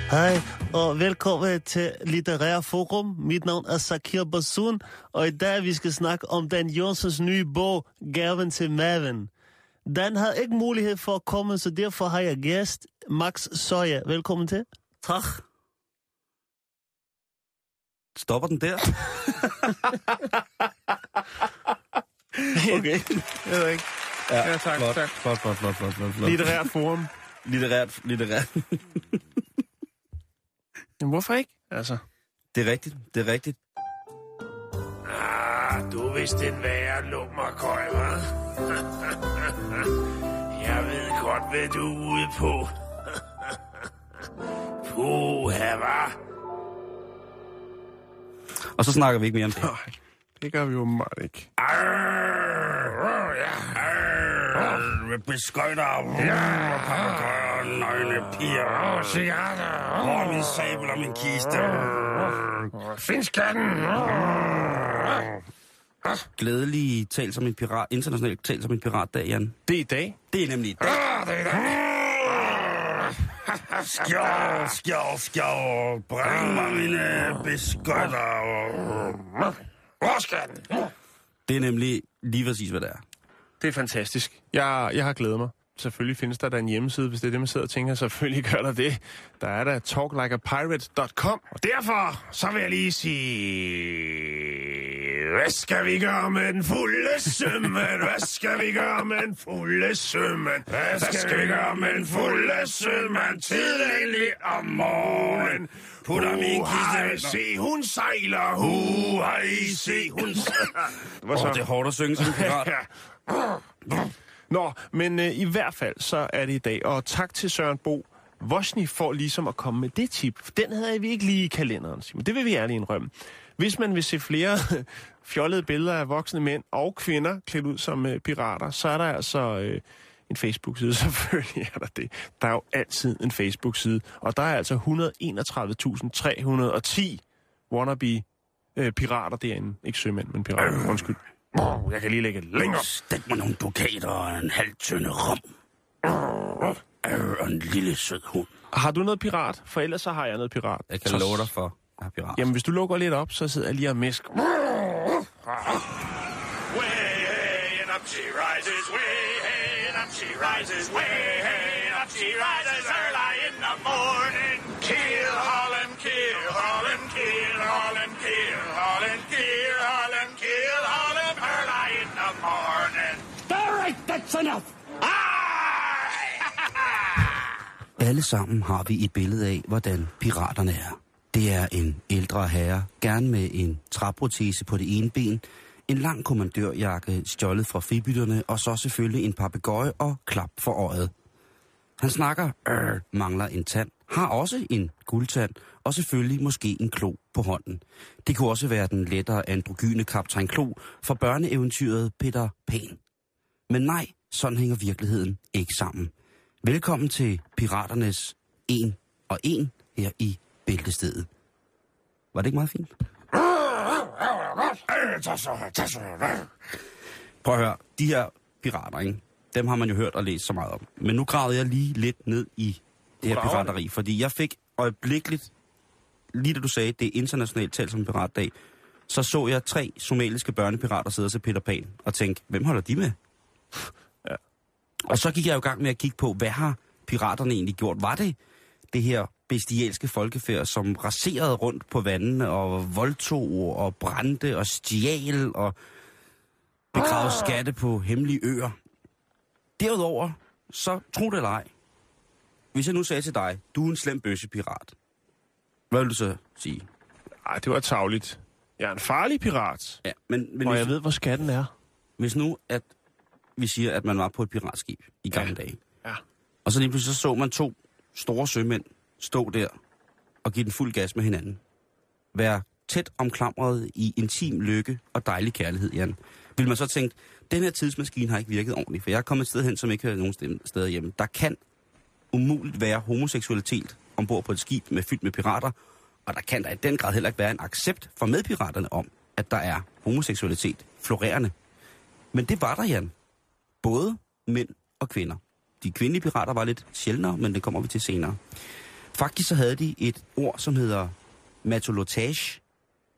Hej, og velkommen til Litterær Forum. Mit navn er Sakir Basun, og i dag vi skal snakke om Dan Jonsens nye bog, Gaven til maven. Dan havde ikke mulighed for at komme, så derfor har jeg gæst Max Søje. Velkommen til. Tak. Stopper den der? [LAUGHS] okay. Jeg ved ikke. Ja, Ja, tak, flot, tak. Flot, flot, flot, flot, flot, flot. Litterært forum. Litterært, litterært. [LAUGHS] Men hvorfor ikke? Altså. Det er rigtigt, det er rigtigt. Ah, du er vist en værre lummerkøj, hva'? [LAUGHS] Jeg ved godt, hvad du er ude på. [LAUGHS] Puha, hva'? Og så snakker vi ikke mere om det. Nej, det gør vi åbenbart ikke. Arr, ja, arr, med beskøjter, ja, papagøjer, nøgne piger, cigaretter, hvor er min sabel og min kiste? Find skatten! Glædelig tal som en pirat, internationalt tal som en piratdag, Jan. Det er i dag. Det er nemlig i dag. Ah, det er det. Skjold, skjold, skjold, bring mig mine beskøjter. Hvor skal den? Det er nemlig lige præcis, hvad det er. Det er fantastisk. Jeg, jeg har glædet mig. Selvfølgelig findes der da en hjemmeside, hvis det er det, man sidder og tænker. Selvfølgelig gør der det. Der er der talklikeapirate.com. Og derfor, så vil jeg lige sige... Hvad skal vi gøre med den fulde sømmen? Hvad skal vi gøre med den fulde sømmen? Hvad skal vi gøre med den fulde sømmen? Tidlig om morgenen. Putter min kiste... Se, hun sejler. Hu, hej, se, hun sejler. Hvad Åh, det er hårdt at synge som pirat. Nå, men øh, i hvert fald så er det i dag. Og tak til Søren Bo Vosni for ligesom at komme med det tip. Den havde vi ikke lige i kalenderen, Simon. Det vil vi ærligt indrømme. Hvis man vil se flere [LAUGHS] fjollede billeder af voksne mænd og kvinder klædt ud som øh, pirater, så er der altså øh, en Facebook-side. [LAUGHS] Selvfølgelig er der det. Der er jo altid en Facebook-side. Og der er altså 131.310 wannabe øh, pirater derinde. Ikke sømænd, men pirater. Undskyld. Jeg kan lige lægge et længere. Stik mig nogle dukater og en halv tynde rom. Øh, og en lille sød hund. Har du noget pirat? For ellers så har jeg noget pirat. Jeg kan så, love dig for, at pirat. Jamen, hvis du lukker lidt op, så sidder jeg lige og misk. Way hey, and up she rises, way hey, and up she rises, way hey, and up she rises early in the morning. Kill Holland, kill Holland, kill Holland, kill Holland, kill kill Holland early in the morning. All right, that's enough. [LAUGHS] Alle sammen har vi et billede af, hvordan piraterne er. Det er en ældre herre, gerne med en træprotese på det ene ben, en lang kommandørjakke stjålet fra fribytterne, og så selvfølgelig en papegøje og klap for øjet. Han snakker, øh, mangler en tand, har også en guldtand, og selvfølgelig måske en klo på hånden. Det kunne også være den lettere androgyne kaptajn Klo fra børneeventyret Peter Pan. Men nej, sådan hænger virkeligheden ikke sammen. Velkommen til Piraternes 1 og 1 her i Bæltestedet. Var det ikke meget fint? Prøv at høre, de her pirater, ikke? dem har man jo hørt og læst så meget om. Men nu gravede jeg lige lidt ned i det her pirateri, fordi jeg fik øjeblikkeligt, lige da du sagde, det er internationalt talt som piratdag, så så jeg tre somaliske børnepirater sidde og se Peter Pan, og tænkte, hvem holder de med? Ja. Og så gik jeg jo i gang med at kigge på, hvad har piraterne egentlig gjort? Var det det her bestialske folkefærd, som raserede rundt på vandene og voldtog og brændte og stjal og begravede skatte på hemmelige øer? Derudover, så tro det eller ej, hvis jeg nu sagde til dig, du er en slem bøssepirat, hvad vil du så sige? Ej, det var tavligt. Jeg er en farlig pirat. Ja, men, men Og hvis, jeg ved, hvor skatten er. hvis nu, at vi siger, at man var på et piratskib i gamle ja. dage. Ja. Og så lige pludselig så, så man to store sømænd stå der og give den fuld gas med hinanden. Være tæt omklamret i intim lykke og dejlig kærlighed, Jan. Vil man så tænke, den her tidsmaskine har ikke virket ordentligt, for jeg er kommet et sted hen, som ikke hører nogen sted- steder hjemme. Der kan umuligt være homoseksualitet ombord på et skib med fyldt med pirater, og der kan der i den grad heller ikke være en accept for medpiraterne om, at der er homoseksualitet florerende. Men det var der, Jan. Både mænd og kvinder. De kvindelige pirater var lidt sjældnere, men det kommer vi til senere. Faktisk så havde de et ord, som hedder matolotage,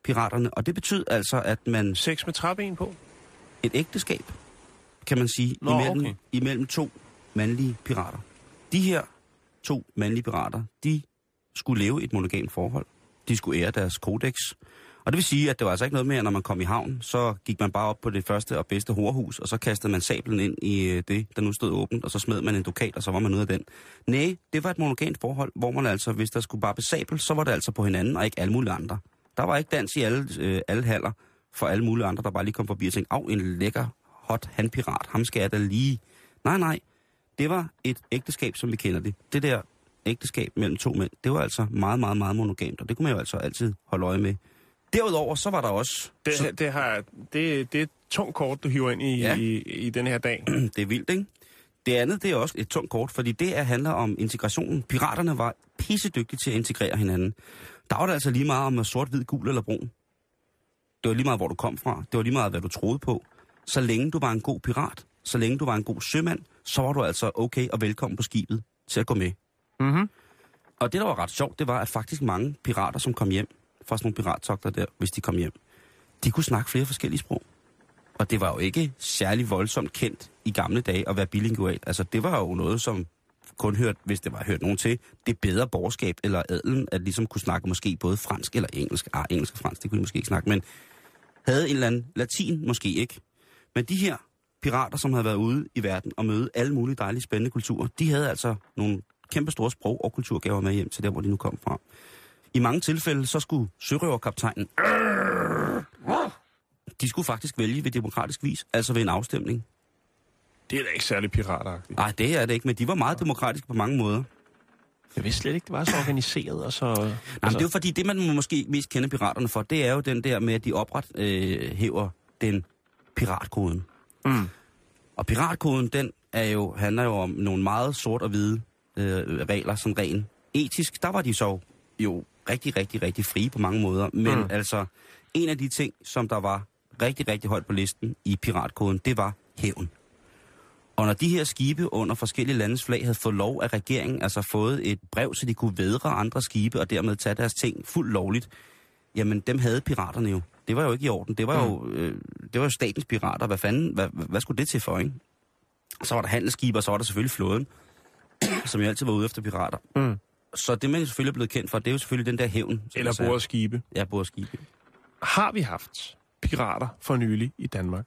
piraterne, og det betød altså, at man... Sex med træben på? Et ægteskab, kan man sige, Nå, imellem, okay. imellem to mandlige pirater. De her to mandlige pirater, de skulle leve et monogamt forhold. De skulle ære deres kodex. Og det vil sige, at det var altså ikke noget med, at når man kom i havn, så gik man bare op på det første og bedste horhus, og så kastede man sablen ind i øh, det, der nu stod åbent, og så smed man en dukat, og så var man ude af den. Nej, det var et monogamt forhold, hvor man altså, hvis der skulle bare sabel, så var det altså på hinanden, og ikke alle mulige andre. Der var ikke dans i alle, øh, alle haller for alle mulige andre, der bare lige kom forbi og tænkte, af en lækker, hot handpirat, ham skal jeg da lige... Nej, nej, det var et ægteskab, som vi kender det. Det der ægteskab mellem to mænd, det var altså meget, meget, meget monogamt, og det kunne man jo altså altid holde øje med. Derudover, så var der også... Det, så, det, har, det, det er et tungt kort, du hiver ind i, Ja. i, i den her dag. [CLEARS THROAT] det er vildt, ikke? Det andet, det er også et tungt kort, fordi det er, handler om integrationen. Piraterne var pissedygtige til at integrere hinanden. Der var det altså lige meget om at sort, hvid, gul eller brun. Det var lige meget, hvor du kom fra. Det var lige meget, hvad du troede på. Så længe du var en god pirat, så længe du var en god sømand, så var du altså okay og velkommen på skibet til at gå med. Mm-hmm. Og det, der var ret sjovt, det var, at faktisk mange pirater, som kom hjem fra sådan nogle pirattogter der, hvis de kom hjem, de kunne snakke flere forskellige sprog. Og det var jo ikke særlig voldsomt kendt i gamle dage at være bilingual. Altså, det var jo noget, som kun hørt, hvis det var hørt nogen til, det bedre borgerskab eller adelen, at ligesom kunne snakke måske både fransk eller engelsk. Ah, engelsk og fransk, det kunne de måske ikke snakke, men havde en eller anden latin, måske ikke. Men de her pirater, som havde været ude i verden og møde alle mulige dejlige, spændende kulturer, de havde altså nogle kæmpe store sprog- og kulturgaver med hjem til der, hvor de nu kom fra. I mange tilfælde, så skulle sørøverkaptajnen... De skulle faktisk vælge ved demokratisk vis, altså ved en afstemning. Det er da ikke særlig piratagtigt. Nej, det er det ikke, men de var meget demokratiske på mange måder. Jeg vidste slet ikke, det var så organiseret og så... Nej, men det er jo fordi, det man måske mest kender piraterne for, det er jo den der med, at de opret øh, hæver den piratkoden. Mm. Og piratkoden, den er jo, handler jo om nogle meget sort og hvide øh, regler, som ren etisk. Der var de så jo rigtig, rigtig, rigtig frie på mange måder. Men Mm. mm. altså, en af de ting, som der var rigtig, rigtig højt på listen i piratkoden, det var hævn. Og når de her skibe under forskellige landes flag havde fået lov af regeringen, altså fået et brev, så de kunne vædre andre skibe og dermed tage deres ting fuldt lovligt, jamen dem havde piraterne jo. Det var jo ikke i orden. Det var jo, øh, det var jo statens pirater. Hvad fanden, hvad, hvad, hvad skulle det til for, ikke? Så var der handelsskibe, og så var der selvfølgelig flåden, [CLEARS THROAT] som jo altid var ude efter pirater. Mm. Så det, man selvfølgelig er blevet kendt for, det er jo selvfølgelig den der hævn. Eller jeg sagde. bordet skibe. Ja, bordskibe. Har vi haft pirater for nylig i Danmark?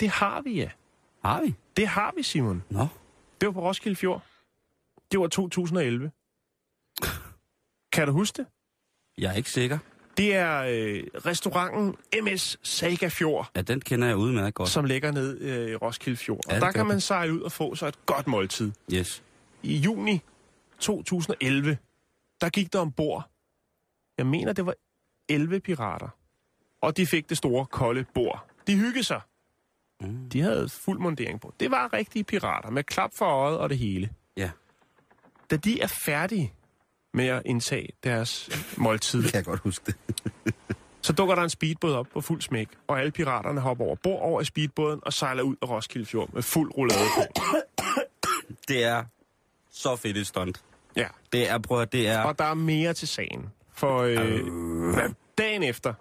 Det har vi, ja. Har vi? Det har vi, Simon. Nå. Det var på Roskilde Fjord. Det var 2011. [LAUGHS] Kan du huske det? Jeg er ikke sikker. Det er øh, restauranten MS Saga Fjord, Ja, den kender jeg udmærket godt. som ligger ned øh, i Roskilde Fjord. Ja, Og der kan man sejle ud og få sig et godt måltid. Yes. I juni 2011, der gik der ombord, jeg mener det var 11 pirater. Og de fik det store, kolde bord. De hyggede sig. Mm. De havde fuld mundering på. Det var rigtige pirater med klap for øjet og det hele. Ja. Da de er færdige med at indtage deres måltid, [LAUGHS] kan jeg godt huske det. så dukker der en speedbåd op på fuld smæk, og alle piraterne hopper over bord over i speedbåden og sejler ud af Roskilde Fjord med fuld roulade på. [COUGHS] Det er så fedt et stunt. Ja. Det er, at det er... Og der er mere til sagen. For øh, hvad, dagen efter,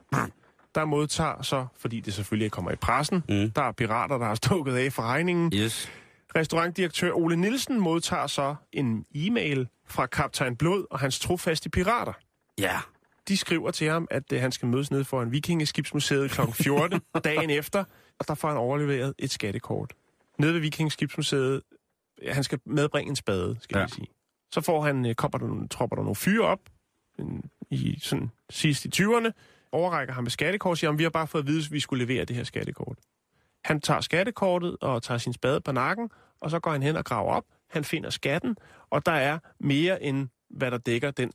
der modtager så, fordi det selvfølgelig kommer i pressen, Mm. der er pirater, der har stukket af for regningen. Yes. Restaurantdirektør Ole Nielsen modtager så en e-mail fra kaptajn Blod og hans trofaste pirater. Ja. De skriver til ham, at øh, han skal mødes nede for en vikingeskibsmuseet kl. [LAUGHS] 14 dagen efter, og der får han overleveret et skattekort. Nede ved vikingeskibsmuseet, ja, han skal medbringe en spade, skal Ja. sige. Så får han, øh, kommer der, nogle- tropper der nogle fyre op, en, i sådan sidst i 20'erne, overrækker ham med skattekort, siger, om vi har bare fået at vide, at vi skulle levere det her skattekort. Han tager skattekortet og tager sin spade på nakken, og så går han hen og graver op. Han finder skatten, og der er mere end, hvad der dækker den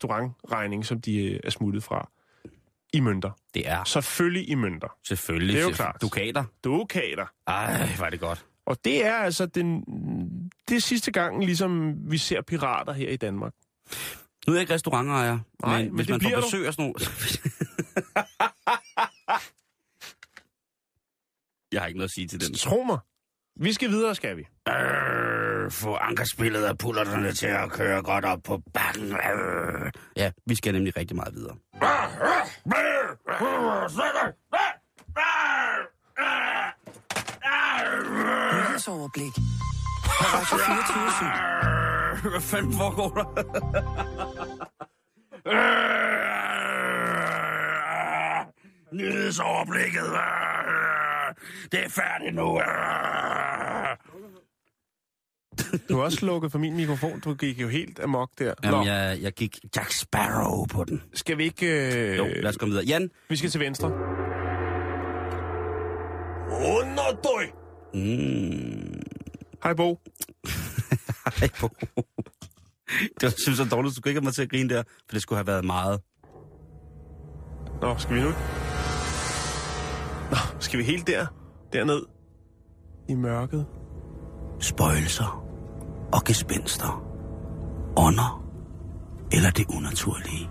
regning, som de øh, er smuttet fra. I mønter. Det er Selvfølgelig i mønter. selvfølgelig... Det er jo klart. Dukater. Dukater. Ej, var det godt. Og det er altså den, det er sidste gang, ligesom vi ser pirater her i Danmark. Nu er jeg ikke restaurantejer, Nej, men, men hvis det man får besøg af sådan [LAUGHS] jeg har ikke noget at sige til den. Tro mig. Vi skal videre, skal vi. Øh, få ankerspillet af pullerterne til at køre godt op på bakken. Øh. Ja, vi skal nemlig rigtig meget videre. Nyhedsoverblik. På Radio 24 Hvad fanden foregår der? Nyhedsoverblikket. Det er færdigt nu. Du har også lukket for min mikrofon. Du gik jo helt amok der. Jamen, jeg, jeg gik Jack Sparrow på den. Skal vi ikke... Øh... Jo, lad os komme videre. Jan? Vi skal til venstre. Underdøj! Mm. Hej, Bo. [LAUGHS] Hej, Bo. Det var synes jeg dårligt, du skulle ikke have mig til at grine der, for det skulle have været meget. Nå, skal vi nu? Nå, skal vi helt der? Derned? I mørket? Spøjelser og gespenster. Ånder eller det unaturlige.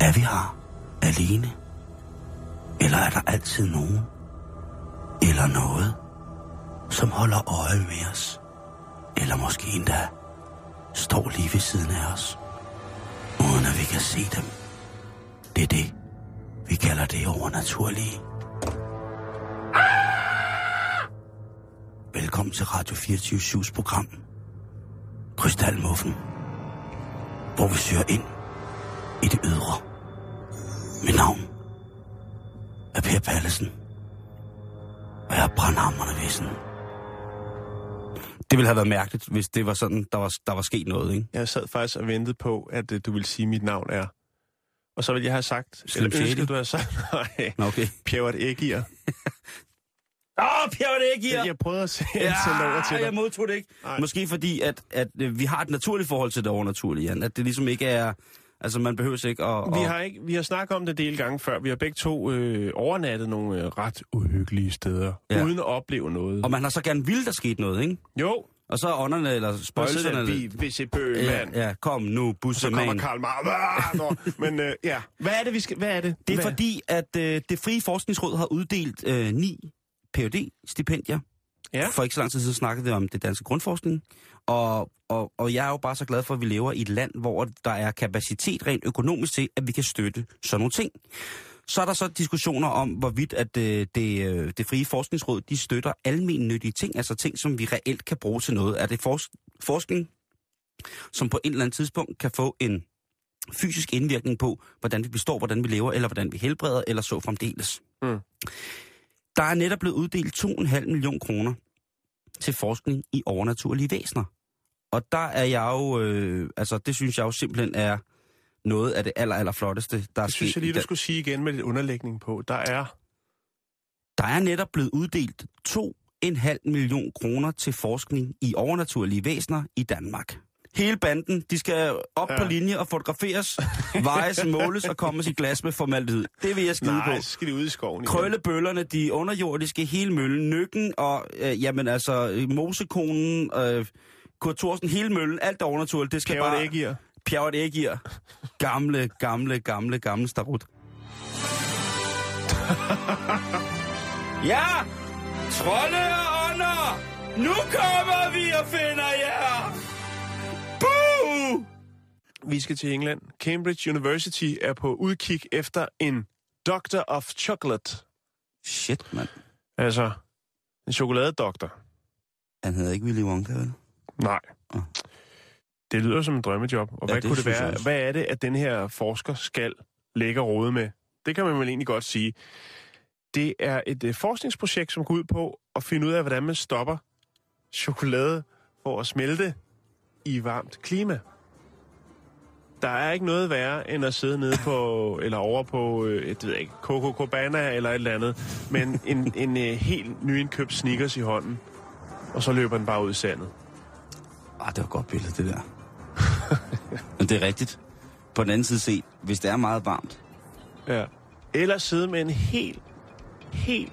Er vi her alene? Eller er der altid nogen? Eller noget, som holder øje med os? Eller måske endda står lige ved siden af os, uden at vi kan se dem. Det er det, vi kalder det overnaturlige. Velkommen til Radio 24 program. Krystalmuffen. Hvor vi søger ind i det ydre. Mit navn er Per Pallesen. Og jeg er brandhammerne ved sådan. Det ville have været mærkeligt, hvis det var sådan, der var, der var sket noget, ikke? Jeg sad faktisk og ventede på, at uh, du ville sige, at mit navn er. Og så ville jeg have sagt... Slim eller ønsket, Shady? du havde sagt... [LAUGHS] Nej, okay. Pjævert Ægir. Åh, oh, det ikke Jeg, prøvede at se en til over til dig. jeg modtog det ikke. Nej. Måske fordi, at, at øh, vi har et naturligt forhold til det overnaturlige, Jan. At det ligesom ikke er... Altså, man behøver ikke at... Vi at- har, ikke, vi har snakket om det del gange før. Vi har begge to øh, overnattet nogle øh, ret uhyggelige steder, Ja. uden at opleve noget. Og man har så gerne ville, der skete noget, ikke? Jo, Og så er ånderne, eller og så spøjelserne... der vi, hvis bø, ja, mand. ja, kom nu, Så kommer. Karl Marx. Men øh, ja, hvad er det, vi skal... Hvad er det? Det er hvad? fordi, at øh, det frie forskningsråd har uddelt øh, ni phd stipendier Ja. For ikke så lang tid siden snakkede vi om det danske grundforskning. Og, og, og jeg er jo bare så glad for, at vi lever i et land, hvor der er kapacitet rent økonomisk til, at vi kan støtte sådan nogle ting. Så er der så diskussioner om, hvorvidt at øh, det, øh, det frie forskningsråd, de støtter almennyttige ting, altså ting, som vi reelt kan bruge til noget. Er det fors- forskning, som på et eller andet tidspunkt kan få en fysisk indvirkning på, hvordan vi består, hvordan vi lever, eller hvordan vi helbreder, eller så fremdeles. Mm. Der er netop blevet uddelt 2,5 million kroner til forskning i overnaturlige væsener. Og der er jeg jo, øh, altså det synes jeg jo simpelthen er noget af det aller, aller flotteste, der er Det synes jeg lige, du skulle sige igen med lidt underlægning på. Der er... Der er netop blevet uddelt 2,5 million kroner til forskning i overnaturlige væsener i Danmark. Hele banden, de skal op ja. På linje og fotograferes, [LAUGHS] vejes, måles og komme i glas med formaldehyd. Det vil jeg skide Nej, på. skal de ud i skoven igen. Krøllebøllerne, de underjordiske, hele møllen, nykken og, øh, jamen altså, mosekonen, øh, Kurt Thorsen, hele møllen, alt der overnaturligt, det skal Pjævert bare... Ægir. Pjævert Ægir. Gamle, gamle, gamle, gamle starut. [LAUGHS] ja! Trolde og ånder! Nu kommer vi og finder jer! Vi skal til England. Cambridge University er på udkig efter en Doctor of Chocolate. Shit, mand. Altså, en chokoladedoktor. Han hedder ikke Willy Wonka, vel? Nej. Ah. Det lyder som en drømmejob. Og Ja, hvad det kunne det være? Hvad er det, at den her forsker skal lægge rode med? Det kan man vel egentlig godt sige. Det er et øh, forskningsprojekt, som går ud på at finde ud af, hvordan man stopper chokolade for at smelte i varmt klima. der er ikke noget værre, end at sidde nede på, [LAUGHS] eller over på, øh, det ved ikke, Coco Cabana eller et eller andet, men en, en øh, helt nyindkøbt sneakers i hånden, og så løber den bare ud i sandet. Ah, det var et godt billede, det der. [LAUGHS] Men det er rigtigt. På den anden side set, hvis det er meget varmt, Ja. Eller sidde med en helt, helt,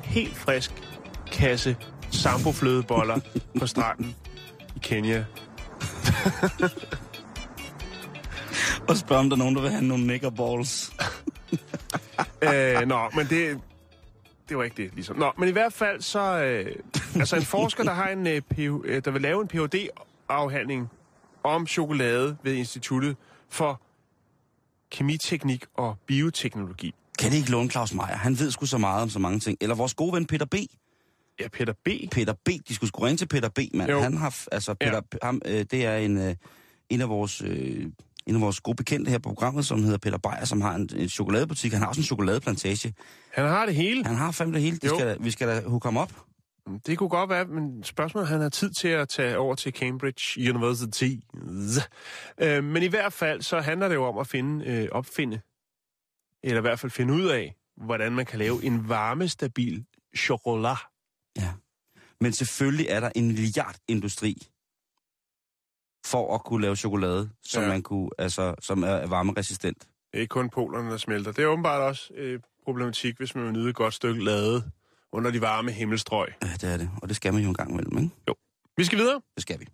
helt frisk kasse samboflødeboller på stranden [LAUGHS] Kenya. [LAUGHS] og spørge, om der er nogen, der vil have nogle nickerballs. [LAUGHS] øh, nå, men det, det var ikke det, ligesom. Nå, men i hvert fald så... Øh, altså en forsker, der, har en, øh, PhD, øh, der vil lave en phd afhandling om chokolade ved Instituttet for Kemiteknik og Bioteknologi. Kan det ikke låne Claus Meier? Han ved sgu så meget om så mange ting. Eller vores gode ven Peter B. Ja, Peter B. Peter B. De skulle sgu ringe til Peter B, mand. Jo. Han har, altså, Peter, ja. ham, øh, det er en, øh, en af vores... Øh, en af vores gode bekendte her på programmet, som hedder Peter Beyer, som har en, en chokoladebutik. Han har også en chokoladeplantage. Han har det hele. Han har fandme det hele. De Jo. skal, da- vi skal da hooke ham op. Det kunne godt være, men spørgsmålet er, han har tid til at tage over til Cambridge University. Øh, men i hvert fald, så handler det jo om at finde, øh, opfinde, eller i hvert fald finde ud af, hvordan man kan lave en varmestabil chokolade. Ja. Men selvfølgelig er der en milliardindustri for at kunne lave chokolade, som Ja. man kunne, altså, som er varmeresistent. Det er ikke kun polerne, der smelter. Det er åbenbart også øh, problematik, hvis man vil nyde et godt stykke lade under de varme himmelstrøg. Ja, det er det. Og det skal man jo en gang imellem, ikke? Jo. Vi skal videre. Det skal vi.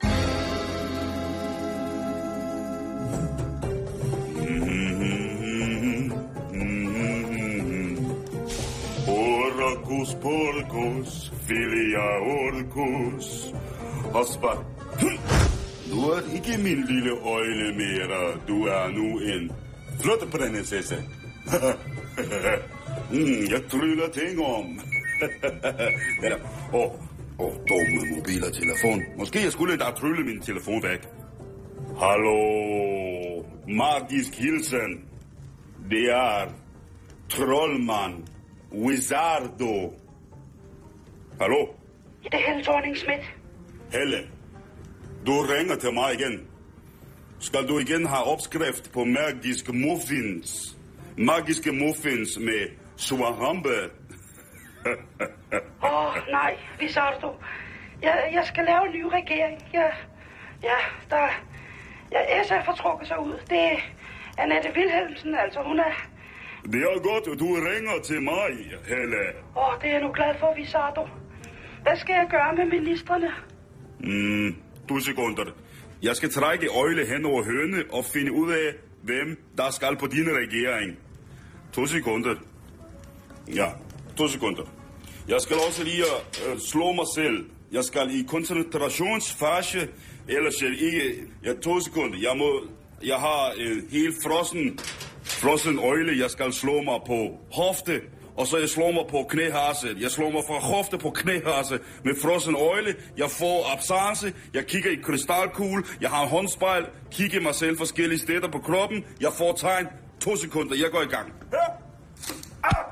Orkus porkus, filia orkus. Hospa. Du er ikke min lille øjle mere. Du er nu en flot prinsesse. [LAUGHS] mm, jeg tryller ting om. [LAUGHS] ja, Åh, oh, oh, dumme mobil og telefon. Måske jeg skulle da trylle min telefon væk. Hallo, magisk hilsen. Det er troldmand, wizardo. Hallo, Det er Helle thorning Schmidt. Helle. Du ringer til mig igen. Skal du igen have opskrift på magiske muffins? Magiske muffins med swahambe. [LAUGHS] Åh, oh, nej, Visardo. Jeg, jeg skal lave en ny regering. Jeg, ja, der... Ja, SF har trukket sig ud. Det er Annette Wilhelmsen, altså. Hun er... Det er godt, du ringer til mig, Helle. Åh, oh, det er jeg nu glad for, Visardo. Hvad skal jeg gøre med ministerne? Mm, to sekunder. Jeg skal trække øjle hen over høne og finde ud af, hvem der skal på din regering. To sekunder. Ja, to sekunder. Jeg skal også lige uh, slå mig selv. Jeg skal i koncentrationsfase, ellers er det ikke... Ja, to sekunder. Jeg må... Jeg har en helt frossen, frossen øjle. Jeg skal slå mig på hofte, og så jeg slår mig på knæhase. Jeg slår mig fra hofte på knæhase med frossen øjle. Jeg får absence. Jeg kigger i krystalkugle. Jeg har en håndspejl. Kigger mig selv forskellige steder på kroppen. Jeg får tegn. To sekunder. Jeg går i gang. Ah. Ah.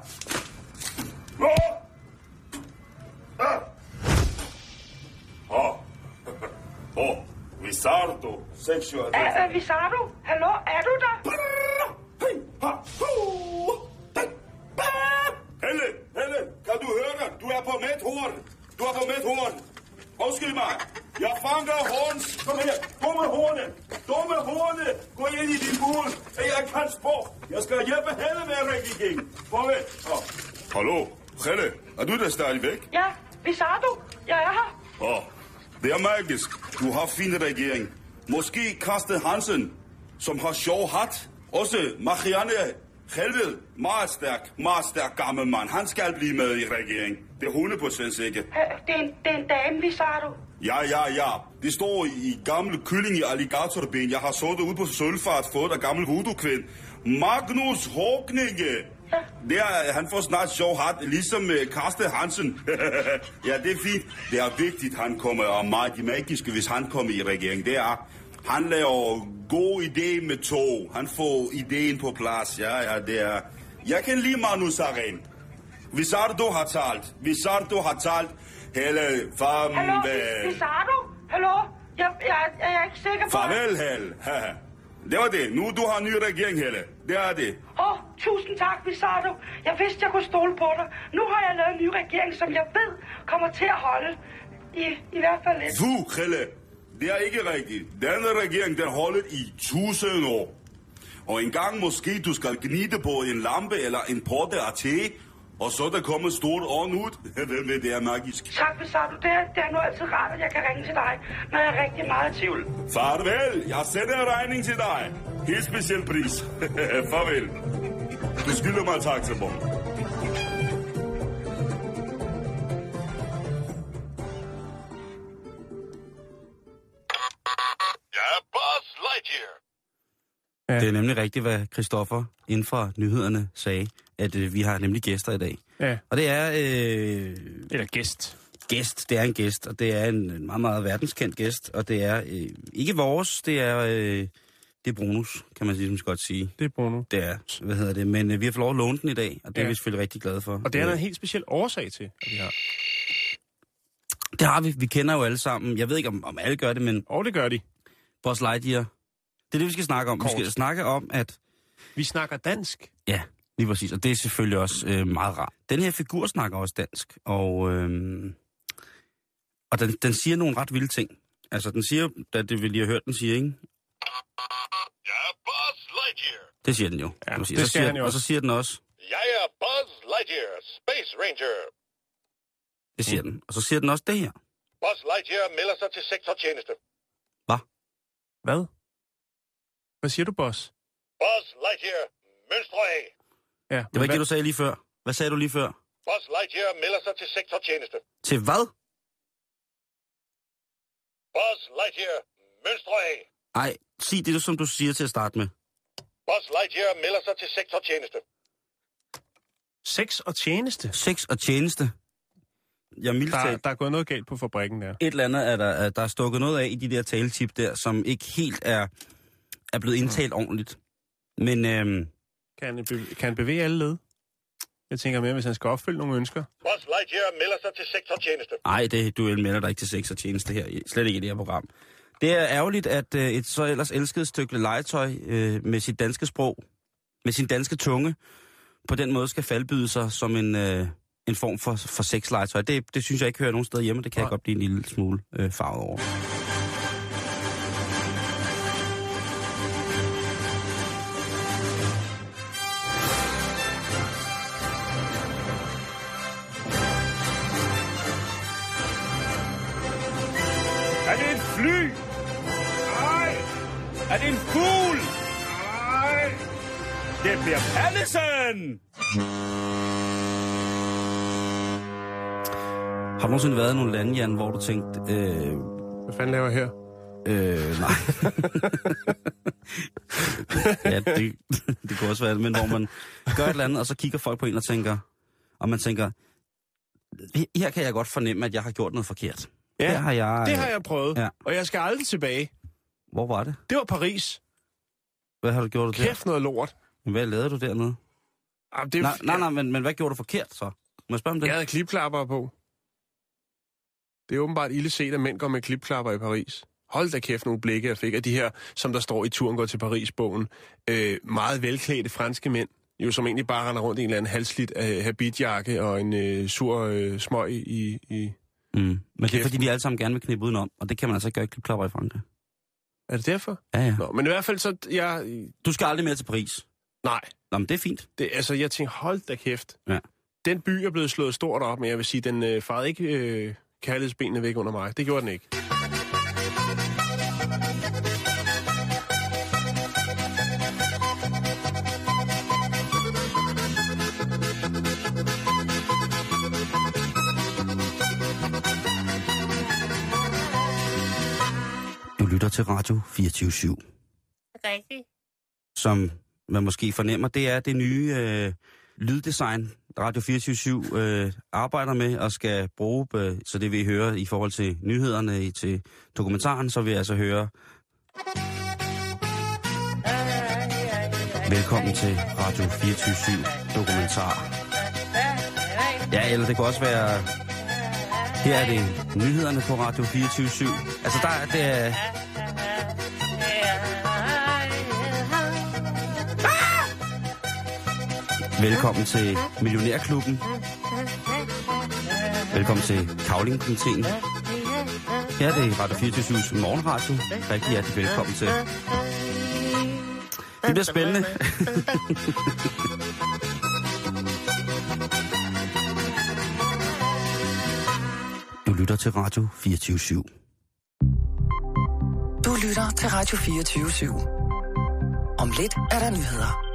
Ah. Åh. [LAUGHS] Visardo. Sexual. Er, er Visardo? Hallo, er du der? Helle, Helle, kan du høre? Du er på midt horn. Du er på midt horn. Undskyld mig. Jeg fanger horns. Kom her. Dumme horne. Dumme horne. Gå ind i din bur. Jeg kan spå. Jeg skal hjælpe Helle med at række igen. Farvel. Oh. Hallo, Helle. Er du der stadigvæk? Ja, Visardo. Jeg er her. Åh, oh, det er magisk. Du har fin regering. Måske Karsten Hansen, som har sjov hat. Også Marianne Helvede, meget stærk, meget stærk gammel mand. Han skal blive med i regering. Det er 100% sikkert. Det er en, det er en dame, Visardo. Ja, ja, ja. Det står i, gamle kylling i alligatorben. Jeg har sået ude på Sølfart, fået af gammel voodoo-kvind. Magnus Håkninge. Det er, han får snart sjov hat, ligesom med Karsten Hansen. [LAUGHS] ja, det er fint. Det er vigtigt, han kommer, og meget magiske, hvis han kommer i regering. Det er, han laver god idé med to. Han får ideen på plads. Ja, ja, det er... Jeg kan lide Manu Saren. Visardo har talt. Visardo har talt. Hele Hallo, farvel. Visardo? Hallo? Jeg, jeg, jeg er ikke sikker på... Farvel, Hel. [LAUGHS] Det var det. Nu du har en ny regering, Helle. Det er det. Åh, oh, tusind tak, Bizarro. Jeg vidste, jeg kunne stole på dig. Nu har jeg lavet en ny regering, som jeg ved kommer til at holde. I, i hvert fald lidt. Fu, Helle. Det er ikke rigtigt. Denne regering, den holder i tusind år. Og en gang måske du skal gnide på en lampe eller en potte af te, og så der kommer stort ånd ud. Hvem ved, det er magisk. Tak, Bizarro. Det, er- det er nu altid rart, at jeg kan ringe til dig, når jeg er rigtig meget i tvivl. Farvel, jeg sender en regning til dig. Helt speciel pris. [LAUGHS] Farvel. Du skylder mig taxabon. Ja. Det er nemlig rigtigt, hvad Christoffer inden for nyhederne sagde, at øh, vi har nemlig gæster i dag. Ja. Og det er... Øh, Eller gæst. Gæst, det er en gæst, og det er en, en meget, meget verdenskendt gæst, og det er øh, ikke vores, det er, øh, det er Brunus, kan man ligesom godt sige. Det er Bruno. Det er, hvad hedder det, men øh, vi har fået lov at låne den i dag, og det ja. er vi selvfølgelig rigtig glade for. Og det er der Øh, en helt speciel årsag til, at vi har. Det har vi, vi kender jo alle sammen. Jeg ved ikke, om, om alle gør det, men... Og det gør de. Buzz Lightyear. Det er det, vi skal snakke om. Kort. Vi skal snakke om, at... Vi snakker dansk. Ja, lige præcis. Og det er selvfølgelig også øh, meget rart. Den her figur snakker også dansk, og, øh, og den, den siger nogle ret vilde ting. Altså, den siger, da det vi lige har hørt, den siger, ikke? Det siger den jo. Ja, det så skal siger, han jo Og så siger den også, Jeg er Buzz Lightyear, Space Ranger. det siger den. Og så siger den også det her. Buzz Lightyear melder sig til sektortjeneste. Hvad? Hvad siger du, boss? Buzz Lightyear, mønstre af. Ja, Det var ikke det, du sagde lige før. Hvad sagde du lige før? Buzz Lightyear melder sig til sektortjeneste. Til hvad? Buzz Lightyear, mønstre af. Ej, sig det, som du siger til at starte med. Buzz Lightyear melder sig til sektortjeneste. Sex og tjeneste? Sex og tjeneste. Jeg mildt Der, der er gået noget galt på fabrikken der. et eller andet er der, er der er stukket noget af i de der taletip der, som ikke helt er, er blevet indtalt ordentligt. Men øhm, Kan han, bev- kan han bevæge alle led? Jeg tænker mere, hvis han skal opfylde nogle ønsker. Buzz Lightyear melder sig til sektortjeneste. ej, det du melder dig ikke til sex og tjeneste her. Slet ikke i det her program. Det er ærgerligt, at øh, et så ellers elsket stykke legetøj øh, med sit danske sprog, med sin danske tunge, på den måde skal faldbyde sig som en, øh, en form for, for sexlegetøj. Det, det synes jeg ikke hører nogen steder hjemme, det kan jeg godt blive en lille smule øh, farvet over. Fly? Nej. Er det en fugl? Nej. Det bliver Pallesen! Har du nogensinde været i nogle lande, Jan, hvor du tænkte... Øh, Hvad fanden laver jeg her? Øh, nej. [LAUGHS] ja, det, det kunne også være, men hvor man gør et eller andet, og så kigger folk på en og tænker, og man tænker, her kan jeg godt fornemme, at jeg har gjort noget forkert. Ja, her har jeg, det har jeg prøvet. Ja. Og jeg skal aldrig tilbage. Hvor var det? Det var Paris. Hvad har du gjort der? Kæft noget lort. Hvad lavede du dernede? Ah, det, nej, nej, nej, men, men hvad gjorde du forkert så? Må jeg spørge om det? Jeg havde klipklapper på. Det er åbenbart ille set, at mænd går med klipklapper i Paris. Hold da kæft nogle blikke, jeg fik af de her, som der står i turen går til Paris-bogen. Øh, meget velklædte franske mænd, jo som egentlig bare render rundt i en eller anden halslidt øh, habitjakke og en øh, sur øh, smøg i, i... Mm. Men det er fordi, de alle sammen gerne vil knippe udenom, og det kan man altså ikke gøre i klipklapper i Frankrig. Er det derfor? Ja, ja. Nå, men i hvert fald så... Jeg, Du skal aldrig mere til Paris. nej, Nå, men det er fint. det, altså jeg tænkte, hold da kæft. Ja. Den by er blevet slået stort op, men jeg vil sige, den øh, farede ikke øh, kærlighedsbenene væk under mig. Det gjorde den ikke. Lytter til Radio 24 Rigtigt. som man måske fornemmer, det er det nye øh, lyddesign, Radio 24 øh, arbejder med og skal bruge, øh, så det vi hører i forhold til nyhederne, i- til dokumentaren, så vil jeg altså høre... Velkommen til Radio 24 dokumentar. Ja, eller det kunne også være... Her er det nyhederne på Radio 24 Altså, der er det... Velkommen til Millionærklubben. Velkommen til Kavlingkomiteen. Her er det Radio 24 morgenradio. Rigtig hjertelig velkommen til. Det bliver spændende. [LAUGHS] Du lytter til Radio 24 /7. Du lytter til Radio 24 /7. Om lidt er der nyheder.